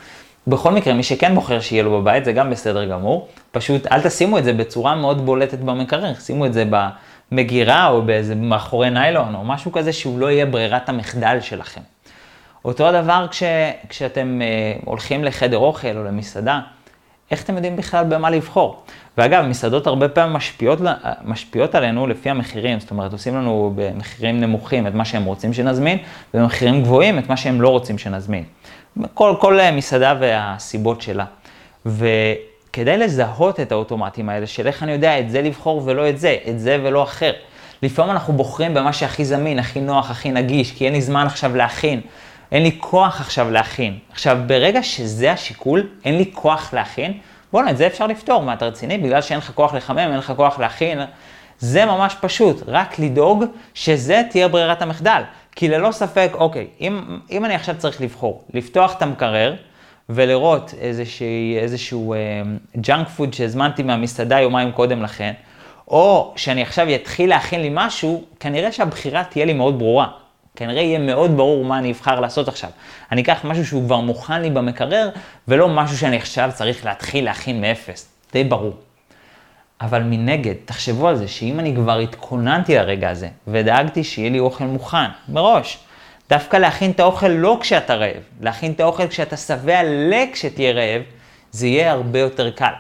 בכל מקרה, מי שכן בוחר שיהיה לו בבית, זה גם בסדר גמור. פשוט אל תשימו את זה בצורה מאוד בולטת במקרר, שימו את זה במגירה או באיזה מאחורי ניילון או משהו כזה שהוא לא יהיה ברירת המחדל שלכם. אותו הדבר כש, כשאתם אה, הולכים לחדר אוכל או למסעדה, איך אתם יודעים בכלל במה לבחור? ואגב, מסעדות הרבה פעמים משפיעות, משפיעות עלינו לפי המחירים, זאת אומרת, עושים לנו במחירים נמוכים את מה שהם רוצים שנזמין, ובמחירים גבוהים את מה שהם לא רוצים שנזמין. כל, כל מסעדה והסיבות שלה. וכדי לזהות את האוטומטים האלה של איך אני יודע את זה לבחור ולא את זה, את זה ולא אחר. לפעמים אנחנו בוחרים במה שהכי זמין, הכי נוח, הכי נגיש, כי אין לי זמן עכשיו להכין. אין לי כוח עכשיו להכין. עכשיו, ברגע שזה השיקול, אין לי כוח להכין, בוא'נה, את זה אפשר לפתור, מה אתה רציני? בגלל שאין לך כוח לחמם, אין לך כוח להכין. זה ממש פשוט, רק לדאוג שזה תהיה ברירת המחדל. כי ללא ספק, אוקיי, אם, אם אני עכשיו צריך לבחור, לפתוח את המקרר ולראות איזשהו, איזשהו ג'אנק פוד שהזמנתי מהמסעדה יומיים קודם לכן, או שאני עכשיו אתחיל להכין לי משהו, כנראה שהבחירה תהיה לי מאוד ברורה. כנראה יהיה מאוד ברור מה אני אבחר לעשות עכשיו. אני אקח משהו שהוא כבר מוכן לי במקרר, ולא משהו שאני עכשיו צריך להתחיל להכין מאפס. די ברור. אבל מנגד, תחשבו על זה, שאם אני כבר התכוננתי לרגע הזה, ודאגתי שיהיה לי אוכל מוכן, מראש, דווקא להכין את האוכל לא כשאתה רעב, להכין את האוכל כשאתה שבע לכשתהיה רעב, זה יהיה הרבה יותר קל.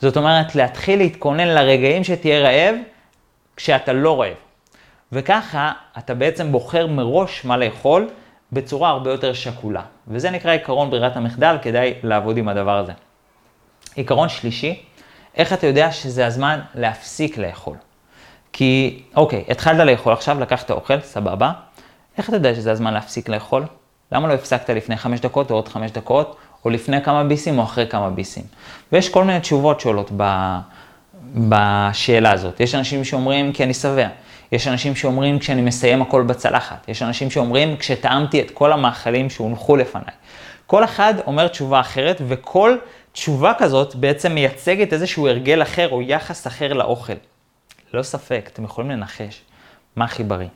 זאת אומרת, להתחיל להתכונן לרגעים שתהיה רעב, כשאתה לא רעב. וככה אתה בעצם בוחר מראש מה לאכול בצורה הרבה יותר שקולה. וזה נקרא עקרון ברירת המחדל, כדאי לעבוד עם הדבר הזה. עיקרון שלישי, איך אתה יודע שזה הזמן להפסיק לאכול? כי, אוקיי, התחלת לאכול עכשיו, לקחת אוכל, סבבה. איך אתה יודע שזה הזמן להפסיק לאכול? למה לא הפסקת לפני חמש דקות או עוד חמש דקות, או לפני כמה ביסים או אחרי כמה ביסים? ויש כל מיני תשובות שעולות ב... בשאלה הזאת. יש אנשים שאומרים כי אני שבע. יש אנשים שאומרים כשאני מסיים הכל בצלחת. יש אנשים שאומרים כשטעמתי את כל המאכלים שהונחו לפניי. כל אחד אומר תשובה אחרת, וכל תשובה כזאת בעצם מייצגת איזשהו הרגל אחר או יחס אחר לאוכל. ללא ספק, אתם יכולים לנחש מה הכי בריא.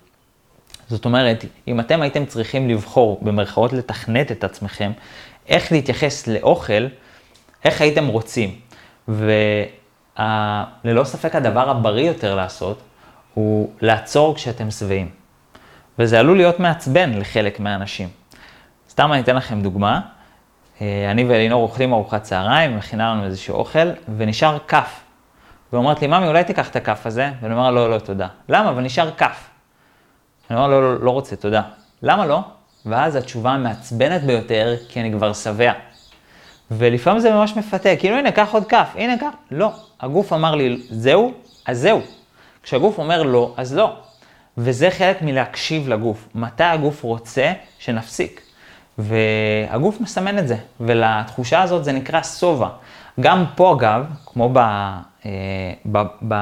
זאת אומרת, אם אתם הייתם צריכים לבחור, במרכאות לתכנת את עצמכם, איך להתייחס לאוכל, איך הייתם רוצים. וללא ספק הדבר הבריא יותר לעשות, הוא לעצור כשאתם שבעים. וזה עלול להיות מעצבן לחלק מהאנשים. סתם אני אתן לכם דוגמה. אה, אני ואלינור אוכלים ארוחת צהריים, מכינה לנו איזשהו אוכל, ונשאר כף. ואומרת לי, ממי, אולי תיקח את הכף הזה? ואני אומר לא, לא, תודה. למה? אבל נשאר כף. אני אומר, לא, לא, לא רוצה, תודה. למה לא? ואז התשובה המעצבנת ביותר, כי אני כבר שבע. ולפעמים זה ממש מפתה, כאילו, הנה, קח עוד כף, הנה, קח. לא, הגוף אמר לי, זהו, אז זהו. כשהגוף אומר לא, אז לא. וזה חלק מלהקשיב לגוף. מתי הגוף רוצה שנפסיק? והגוף מסמן את זה, ולתחושה הזאת זה נקרא שובע. גם פה אגב, כמו ב, אה, ב, ב,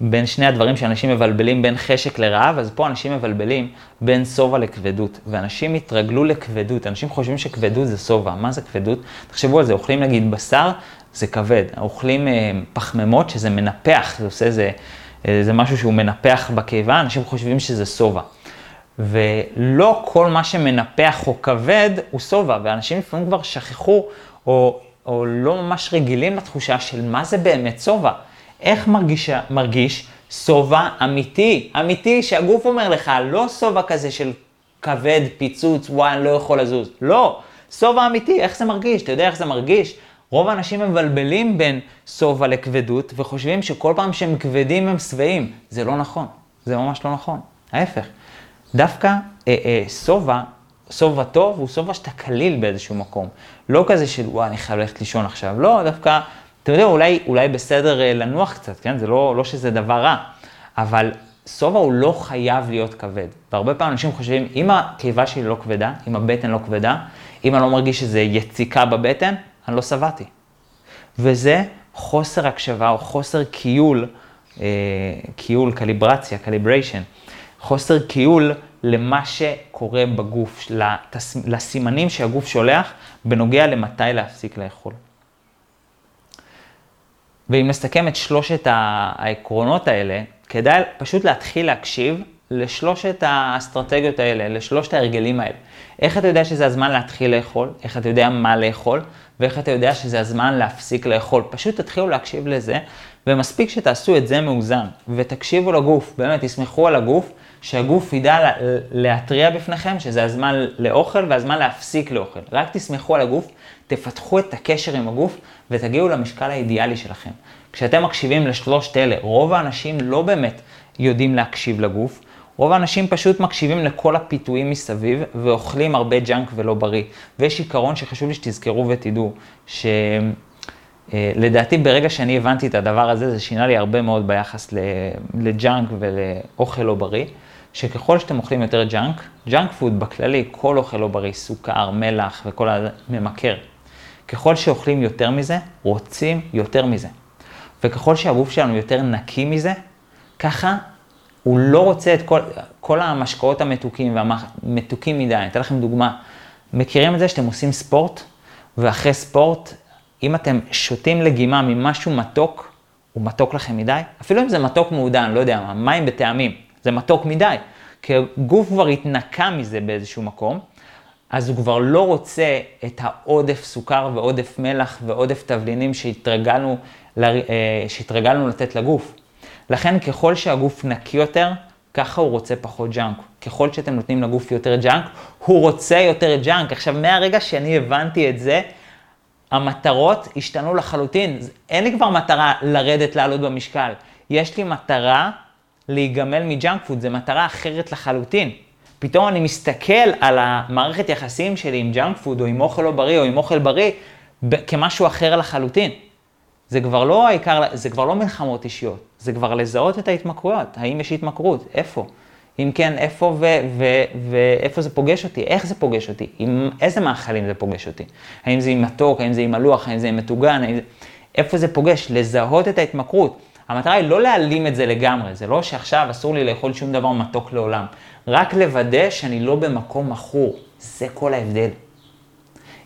בין שני הדברים שאנשים מבלבלים בין חשק לרעב, אז פה אנשים מבלבלים בין שובע לכבדות, ואנשים התרגלו לכבדות, אנשים חושבים שכבדות זה שובע, מה זה כבדות? תחשבו על זה, אוכלים נגיד בשר, זה כבד, אוכלים אה, פחמימות שזה מנפח, זה עושה איזה, זה משהו שהוא מנפח בקיבה, אנשים חושבים שזה שובע. ולא כל מה שמנפח או כבד הוא שובע, ואנשים לפעמים כבר שכחו או, או לא ממש רגילים לתחושה של מה זה באמת שובע. איך מרגיש, מרגיש שובע אמיתי, אמיתי שהגוף אומר לך, לא שובע כזה של כבד, פיצוץ, וואי, אני לא יכול לזוז. לא, שובע אמיתי, איך זה מרגיש? אתה יודע איך זה מרגיש? רוב האנשים מבלבלים בין שובע לכבדות וחושבים שכל פעם שהם כבדים הם שבעים. זה לא נכון, זה ממש לא נכון, ההפך. דווקא אה, אה, שובע, שובע טוב הוא שובע שאתה קליל באיזשהו מקום. לא כזה של וואי, אני חייב ללכת לישון עכשיו. לא, דווקא, אתה יודע, אולי, אולי בסדר אה, לנוח קצת, כן? זה לא, לא שזה דבר רע, אבל שובע הוא לא חייב להיות כבד. והרבה פעמים אנשים חושבים, אם הקיבה שלי לא כבדה, אם הבטן לא כבדה, אם אני לא מרגיש שזה יציקה בבטן, אני לא שבעתי. וזה חוסר הקשבה או חוסר קיול, אה, כיול, קליברציה, calibration. חוסר כיול למה שקורה בגוף, לתס... לסימנים שהגוף שולח בנוגע למתי להפסיק לאכול. ואם נסכם את שלושת העקרונות האלה, כדאי פשוט להתחיל להקשיב לשלושת האסטרטגיות האלה, לשלושת ההרגלים האלה. איך אתה יודע שזה הזמן להתחיל לאכול, איך אתה יודע מה לאכול, ואיך אתה יודע שזה הזמן להפסיק לאכול. פשוט תתחילו להקשיב לזה, ומספיק שתעשו את זה מאוזן, ותקשיבו לגוף, באמת, תסמכו על הגוף, שהגוף ידע להתריע בפניכם שזה הזמן לאוכל והזמן להפסיק לאוכל. רק תסמכו על הגוף, תפתחו את הקשר עם הגוף ותגיעו למשקל האידיאלי שלכם. כשאתם מקשיבים לשלושת אלה, רוב האנשים לא באמת יודעים להקשיב לגוף, רוב האנשים פשוט מקשיבים לכל הפיתויים מסביב ואוכלים הרבה ג'אנק ולא בריא. ויש עיקרון שחשוב לי שתזכרו ותדעו, שלדעתי אה, ברגע שאני הבנתי את הדבר הזה, זה שינה לי הרבה מאוד ביחס לג'אנק ולאוכל לא בריא. שככל שאתם אוכלים יותר ג'אנק, ג'אנק פוד בכללי, כל אוכל לא בריא, סוכר, מלח וכל ה... ממכר. ככל שאוכלים יותר מזה, רוצים יותר מזה. וככל שהגוף שלנו יותר נקי מזה, ככה הוא לא רוצה את כל, כל המשקאות המתוקים והמתוקים מדי. אני אתן לכם דוגמה. מכירים את זה שאתם עושים ספורט, ואחרי ספורט, אם אתם שותים לגימה ממשהו מתוק, הוא מתוק לכם מדי? אפילו אם זה מתוק מעודן, לא יודע מה, מים בטעמים. זה מתוק מדי, כי הגוף כבר התנקה מזה באיזשהו מקום, אז הוא כבר לא רוצה את העודף סוכר ועודף מלח ועודף תבלינים שהתרגלנו, אה, שהתרגלנו לתת לגוף. לכן ככל שהגוף נקי יותר, ככה הוא רוצה פחות ג'אנק. ככל שאתם נותנים לגוף יותר ג'אנק, הוא רוצה יותר ג'אנק. עכשיו, מהרגע שאני הבנתי את זה, המטרות השתנו לחלוטין. אין לי כבר מטרה לרדת, לעלות במשקל. יש לי מטרה להיגמל מג'אנק פוד, זו מטרה אחרת לחלוטין. פתאום אני מסתכל על המערכת יחסים שלי עם ג'אנק פוד, או עם אוכל לא בריא, או עם אוכל בריא, כמשהו אחר לחלוטין. זה כבר לא העיקר, זה כבר לא מלחמות אישיות, זה כבר לזהות את ההתמכרויות. האם יש התמכרות? איפה? אם כן, איפה ואיפה זה פוגש אותי? איך זה פוגש אותי? עם איזה מאכלים זה פוגש אותי? האם זה עם מתוק? האם זה עם מלוח? האם זה עם מטוגן? האם. איפה זה פוגש? לזהות את ההתמכרות. המטרה היא לא להעלים את זה לגמרי, זה לא שעכשיו אסור לי לאכול שום דבר מתוק לעולם. רק לוודא שאני לא במקום מכור, זה כל ההבדל.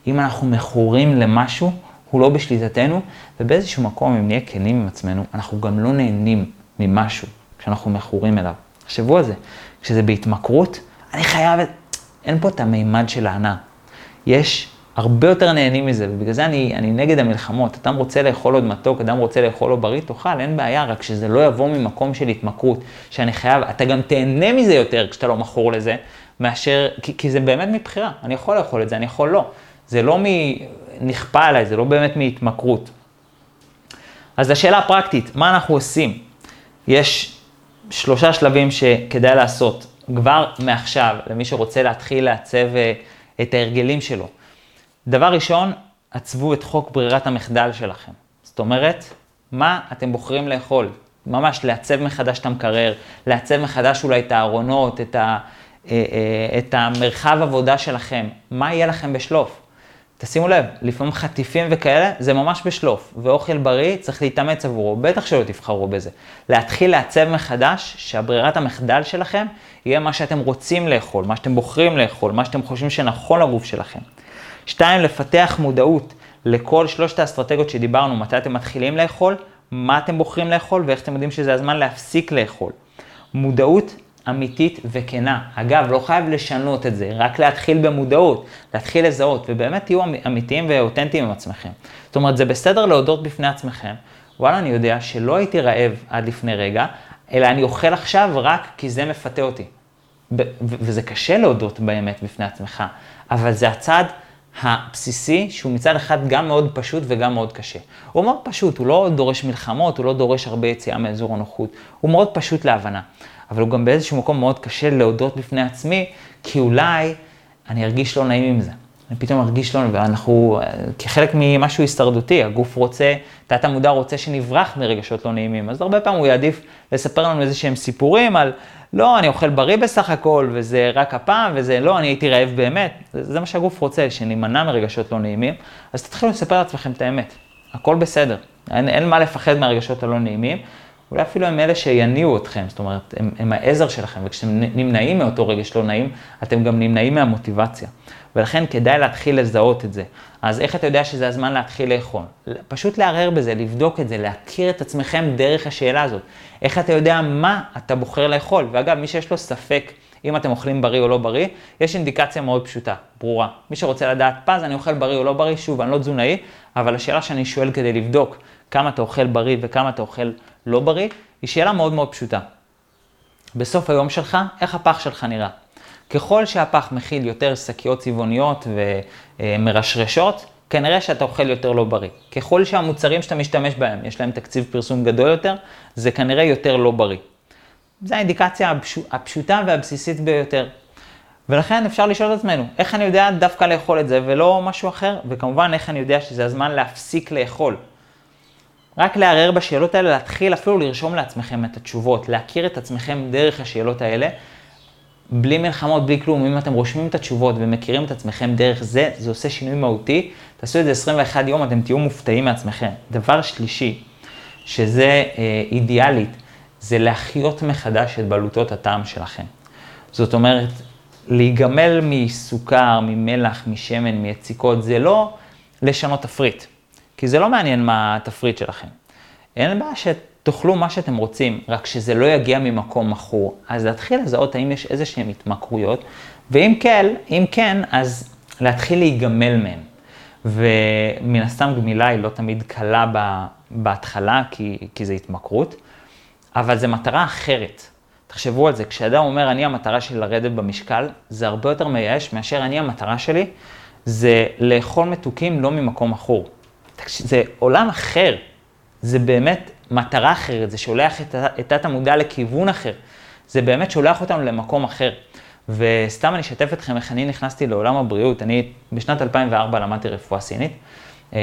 אם אנחנו מכורים למשהו, הוא לא בשליטתנו, ובאיזשהו מקום, אם נהיה כנים עם עצמנו, אנחנו גם לא נהנים ממשהו כשאנחנו מכורים אליו. תחשבו על זה, כשזה בהתמכרות, אני חייב, אין פה את המימד של ההנאה. יש הרבה יותר נהנים מזה, ובגלל זה אני, אני נגד המלחמות. אדם רוצה לאכול עוד מתוק, אדם רוצה לאכול עוד בריא, תאכל, אין בעיה, רק שזה לא יבוא ממקום של התמכרות, שאני חייב, אתה גם תהנה מזה יותר כשאתה לא מכור לזה, מאשר, כי, כי זה באמת מבחירה, אני יכול לאכול את זה, אני יכול לא. זה לא. נכפה עליי, זה לא באמת מהתמכרות. אז השאלה הפרקטית, מה אנחנו עושים? יש שלושה שלבים שכדאי לעשות כבר מעכשיו, למי שרוצה להתחיל לעצב אה, את ההרגלים שלו. דבר ראשון, עצבו את חוק ברירת המחדל שלכם. זאת אומרת, מה אתם בוחרים לאכול? ממש לעצב מחדש את המקרר, לעצב מחדש אולי את הארונות, את, ה, אה, אה, את המרחב עבודה שלכם. מה יהיה לכם בשלוף? תשימו לב, לפעמים חטיפים וכאלה, זה ממש בשלוף, ואוכל בריא צריך להתאמץ עבורו, בטח שלא תבחרו בזה. להתחיל לעצב מחדש, שהברירת המחדל שלכם יהיה מה שאתם רוצים לאכול, מה שאתם בוחרים לאכול, מה שאתם חושבים שנכון לגוף שלכם. שתיים, לפתח מודעות לכל שלושת האסטרטגיות שדיברנו, מתי אתם מתחילים לאכול, מה אתם בוחרים לאכול ואיך אתם יודעים שזה הזמן להפסיק לאכול. מודעות אמיתית וכנה. אגב, לא חייב לשנות את זה, רק להתחיל במודעות, להתחיל לזהות, ובאמת תהיו אמיתיים ואותנטיים עם עצמכם. זאת אומרת, זה בסדר להודות בפני עצמכם, וואלה, אני יודע שלא הייתי רעב עד לפני רגע, אלא אני אוכל עכשיו רק כי זה מפתה אותי. וזה קשה להודות באמת בפני עצמך, אבל זה הצעד הבסיסי, שהוא מצד אחד גם מאוד פשוט וגם מאוד קשה. הוא מאוד פשוט, הוא לא דורש מלחמות, הוא לא דורש הרבה יציאה מאזור הנוחות, הוא מאוד פשוט להבנה. אבל הוא גם באיזשהו מקום מאוד קשה להודות בפני עצמי, כי אולי אני ארגיש לא נעים עם זה. אני פתאום ארגיש לא נעים, ואנחנו, כחלק ממשהו הישרדותי, הגוף רוצה, תת המודע רוצה שנברח מרגשות לא נעימים, אז הרבה פעמים הוא יעדיף לספר לנו איזה שהם סיפורים על, לא, אני אוכל בריא בסך הכל, וזה רק הפעם, וזה לא, אני הייתי רעב באמת. זה, זה מה שהגוף רוצה, שנימנע מרגשות לא נעימים, אז תתחילו לספר לעצמכם את האמת. הכל בסדר, אין, אין מה לפחד מהרגשות הלא נעימים, אולי אפילו הם אלה שיניעו אתכם, זאת אומרת, הם, הם העזר שלכם, וכשאתם נמנעים מאותו רגש לא נעים, אתם גם נמנעים מהמוטיבציה. ולכן כדאי להתחיל לזהות את זה. אז איך אתה יודע שזה הזמן להתחיל לאכול? פשוט לערער בזה, לבדוק את זה, להכיר את עצמכם דרך השאלה הזאת. איך אתה יודע מה אתה בוחר לאכול? ואגב, מי שיש לו ספק אם אתם אוכלים בריא או לא בריא, יש אינדיקציה מאוד פשוטה, ברורה. מי שרוצה לדעת, פז, אני אוכל בריא או לא בריא, שוב, אני לא תזונאי, אבל השאלה שאני שואל כדי לבדוק כמה אתה אוכל בריא וכמה אתה אוכל לא בריא, היא שאלה מאוד מאוד פשוטה. בסוף היום שלך, איך הפח שלך נראה? ככל שהפח מכיל יותר שקיות צבעוניות ומרשרשות, כנראה שאתה אוכל יותר לא בריא. ככל שהמוצרים שאתה משתמש בהם, יש להם תקציב פרסום גדול יותר, זה כנראה יותר לא בריא. זו האינדיקציה הפשוטה והבסיסית ביותר. ולכן אפשר לשאול את עצמנו, איך אני יודע דווקא לאכול את זה ולא משהו אחר? וכמובן, איך אני יודע שזה הזמן להפסיק לאכול? רק לערער בשאלות האלה, להתחיל אפילו לרשום לעצמכם את התשובות, להכיר את עצמכם דרך השאלות האלה, בלי מלחמות, בלי כלום. אם אתם רושמים את התשובות ומכירים את עצמכם דרך זה, זה עושה שינוי מהותי. תעשו את זה 21 יום, אתם תהיו מופתעים מעצמכם. דבר שלישי, שזה אה, אידיאלית, זה להחיות מחדש את בלוטות הטעם שלכם. זאת אומרת, להיגמל מסוכר, ממלח, משמן, מיציקות, זה לא לשנות תפריט. כי זה לא מעניין מה התפריט שלכם. אין בעיה שתאכלו מה שאתם רוצים, רק שזה לא יגיע ממקום מכור. אז להתחיל לזהות האם יש איזה שהן התמכרויות, ואם כן, אם כן, אז להתחיל להיגמל מהן. ומן הסתם גמילה היא לא תמיד קלה בהתחלה, כי, כי זה התמכרות, אבל זו מטרה אחרת. תחשבו על זה, כשאדם אומר, אני המטרה שלי לרדת במשקל, זה הרבה יותר מייאש מאשר אני המטרה שלי, זה לאכול מתוקים לא ממקום מכור. זה עולם אחר, זה באמת מטרה אחרת, זה שולח את תת המודע לכיוון אחר, זה באמת שולח אותנו למקום אחר. וסתם אני אשתף אתכם איך אני נכנסתי לעולם הבריאות, אני בשנת 2004 למדתי רפואה סינית, אה,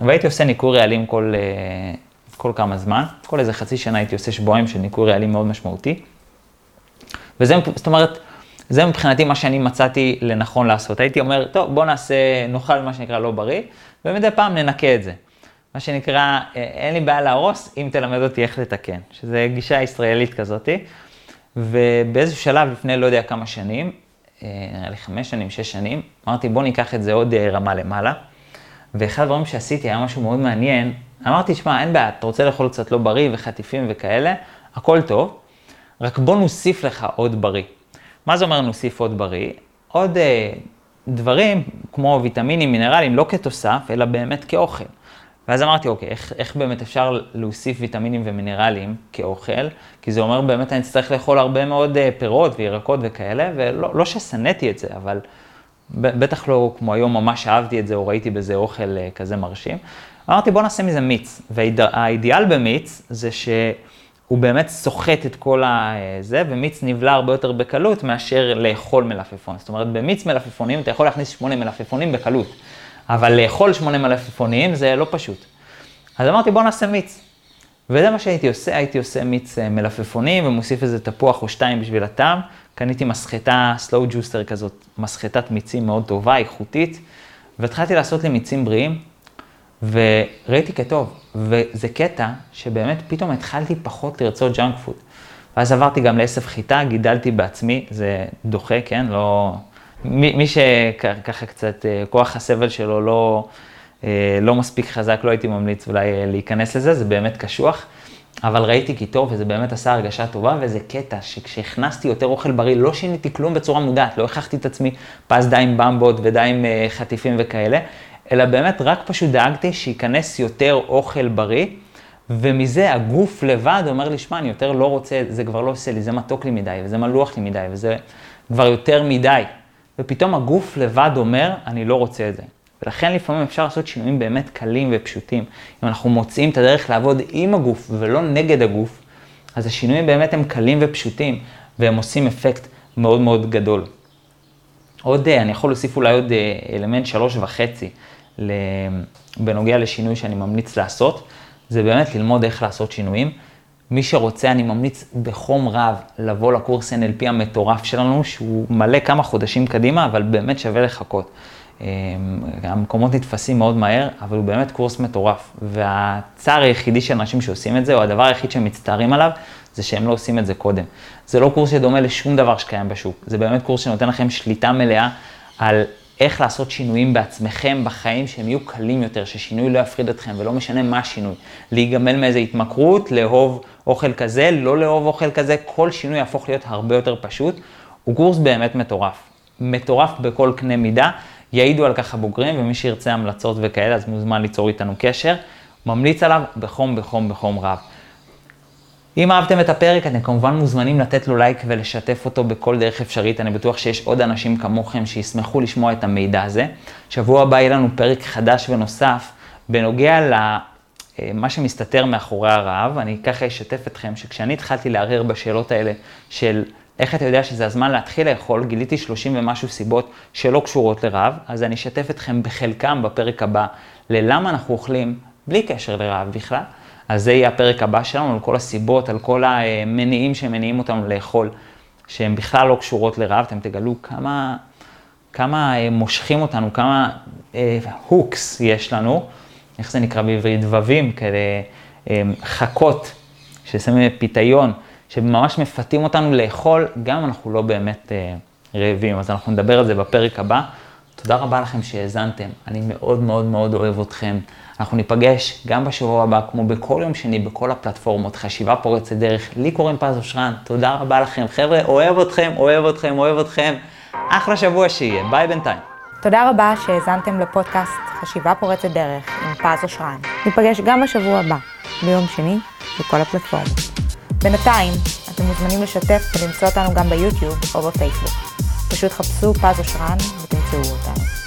והייתי עושה ניקוי רעלים כל, אה, כל כמה זמן, כל איזה חצי שנה הייתי עושה שבועיים של ניקוי רעלים מאוד משמעותי. וזה, זאת אומרת, זה מבחינתי מה שאני מצאתי לנכון לעשות. הייתי אומר, טוב, בוא נעשה, נאכל מה שנקרא לא בריא, ומדי פעם ננקה את זה. מה שנקרא, אין לי בעיה להרוס אם תלמד אותי איך לתקן, שזה גישה ישראלית כזאתי. ובאיזשהו שלב, לפני לא יודע כמה שנים, נראה לי חמש שנים, שש שנים, אמרתי בוא ניקח את זה עוד רמה למעלה. ואחד הדברים שעשיתי היה משהו מאוד מעניין, אמרתי, שמע, אין בעיה, אתה רוצה לאכול קצת לא בריא וחטיפים וכאלה, הכל טוב, רק בוא נוסיף לך עוד בריא. מה זה אומר נוסיף עוד בריא? עוד אה, דברים כמו ויטמינים, מינרלים, לא כתוסף, אלא באמת כאוכל. ואז אמרתי, אוקיי, איך, איך באמת אפשר להוסיף ויטמינים ומינרלים כאוכל? כי זה אומר באמת אני אצטרך לאכול הרבה מאוד אה, פירות וירקות וכאלה, ולא לא ששנאתי את זה, אבל בטח לא כמו היום ממש אהבתי את זה או ראיתי בזה אוכל אה, כזה מרשים. אמרתי בוא נעשה מזה מיץ, והאידיאל במיץ זה שהוא באמת סוחט את כל הזה, ומיץ נבלע הרבה יותר בקלות מאשר לאכול מלפפון. זאת אומרת, במיץ מלפפונים אתה יכול להכניס שמונה מלפפונים בקלות, אבל לאכול שמונה מלפפונים זה לא פשוט. אז אמרתי בוא נעשה מיץ. וזה מה שהייתי עושה, הייתי עושה מיץ אה, מלפפונים ומוסיף איזה תפוח או שתיים בשביל הטעם. קניתי מסחטה slow juicer כזאת, מסחטת מיצים מאוד טובה, איכותית, והתחלתי לעשות לי מיצים בריאים, וראיתי כי טוב, וזה קטע שבאמת פתאום התחלתי פחות לרצות ג'אנק פוד. ואז עברתי גם לעשב חיטה, גידלתי בעצמי, זה דוחה, כן? לא... מי, מי שככה קצת, אה, כוח הסבל שלו לא, אה, לא מספיק חזק, לא הייתי ממליץ אולי אה, להיכנס לזה, זה באמת קשוח. אבל ראיתי כי טוב, וזה באמת עשה הרגשה טובה, וזה קטע שכשהכנסתי יותר אוכל בריא, לא שיניתי כלום בצורה מודעת, לא הכרחתי את עצמי פס די עם במבות ודי עם חטיפים וכאלה, אלא באמת רק פשוט דאגתי שייכנס יותר אוכל בריא, ומזה הגוף לבד אומר לי, שמע, אני יותר לא רוצה, זה כבר לא עושה לי, זה מתוק לי מדי, וזה מלוח לי מדי, וזה כבר יותר מדי. ופתאום הגוף לבד אומר, אני לא רוצה את זה. ולכן לפעמים אפשר לעשות שינויים באמת קלים ופשוטים. אם אנחנו מוצאים את הדרך לעבוד עם הגוף ולא נגד הגוף, אז השינויים באמת הם קלים ופשוטים, והם עושים אפקט מאוד מאוד גדול. עוד, אה, אני יכול להוסיף אולי עוד אה, אלמנט שלוש וחצי בנוגע לשינוי שאני ממליץ לעשות, זה באמת ללמוד איך לעשות שינויים. מי שרוצה, אני ממליץ בחום רב לבוא לקורס NLP המטורף שלנו, שהוא מלא כמה חודשים קדימה, אבל באמת שווה לחכות. אמ, המקומות נתפסים מאוד מהר, אבל הוא באמת קורס מטורף. והצער היחידי של אנשים שעושים את זה, או הדבר היחיד שהם מצטערים עליו, זה שהם לא עושים את זה קודם. זה לא קורס שדומה לשום דבר שקיים בשוק, זה באמת קורס שנותן לכם שליטה מלאה על איך לעשות שינויים בעצמכם בחיים שהם יהיו קלים יותר, ששינוי לא יפחיד אתכם ולא משנה מה השינוי. להיגמל מאיזה התמכרות, לאהוב אוכל כזה, לא לאהוב אוכל כזה, כל שינוי יהפוך להיות הרבה יותר פשוט. הוא קורס באמת מטורף. מטורף בכל קנה מידה. יעידו על כך הבוגרים, ומי שירצה המלצות וכאלה, אז מוזמן ליצור איתנו קשר. ממליץ עליו בחום, בחום, בחום רב. אם אהבתם את הפרק, אתם כמובן מוזמנים לתת לו לייק ולשתף אותו בכל דרך אפשרית. אני בטוח שיש עוד אנשים כמוכם שישמחו לשמוע את המידע הזה. שבוע הבא יהיה לנו פרק חדש ונוסף בנוגע למה אה, שמסתתר מאחורי הרעב. אני ככה אשתף אתכם שכשאני התחלתי לערער בשאלות האלה של איך אתה יודע שזה הזמן להתחיל לאכול? גיליתי 30 ומשהו סיבות שלא קשורות לרעב, אז אני אשתף אתכם בחלקם בפרק הבא ללמה אנחנו אוכלים בלי קשר לרעב בכלל. אז זה יהיה הפרק הבא שלנו, על כל הסיבות, על כל המניעים שמניעים אותנו לאכול, שהן בכלל לא קשורות לרעב, אתם תגלו כמה, כמה אה, מושכים אותנו, כמה אה, הוקס יש לנו, איך זה נקרא בעברית? דבבים, כאלה אה, חכות, ששמים פיתיון. שממש מפתים אותנו לאכול, גם אם אנחנו לא באמת אה, רעבים. אז אנחנו נדבר על זה בפרק הבא. תודה רבה לכם שהאזנתם, אני מאוד מאוד מאוד אוהב אתכם. אנחנו ניפגש גם בשבוע הבא, כמו בכל יום שני, בכל הפלטפורמות, חשיבה פורצת דרך. לי קוראים פז אושרן, תודה רבה לכם. חבר'ה, אוהב אתכם, אוהב אתכם, אוהב אתכם. אחלה שבוע שיהיה, ביי בינתיים. תודה רבה שהאזנתם לפודקאסט חשיבה פורצת דרך עם פז אושרן. ניפגש גם בשבוע הבא, ביום שני, בכל הפלטפורמות. בינתיים, אתם מוזמנים לשתף ולמצוא אותנו גם ביוטיוב או בפייסבוק. פשוט חפשו פז אושרן ותמצאו אותנו.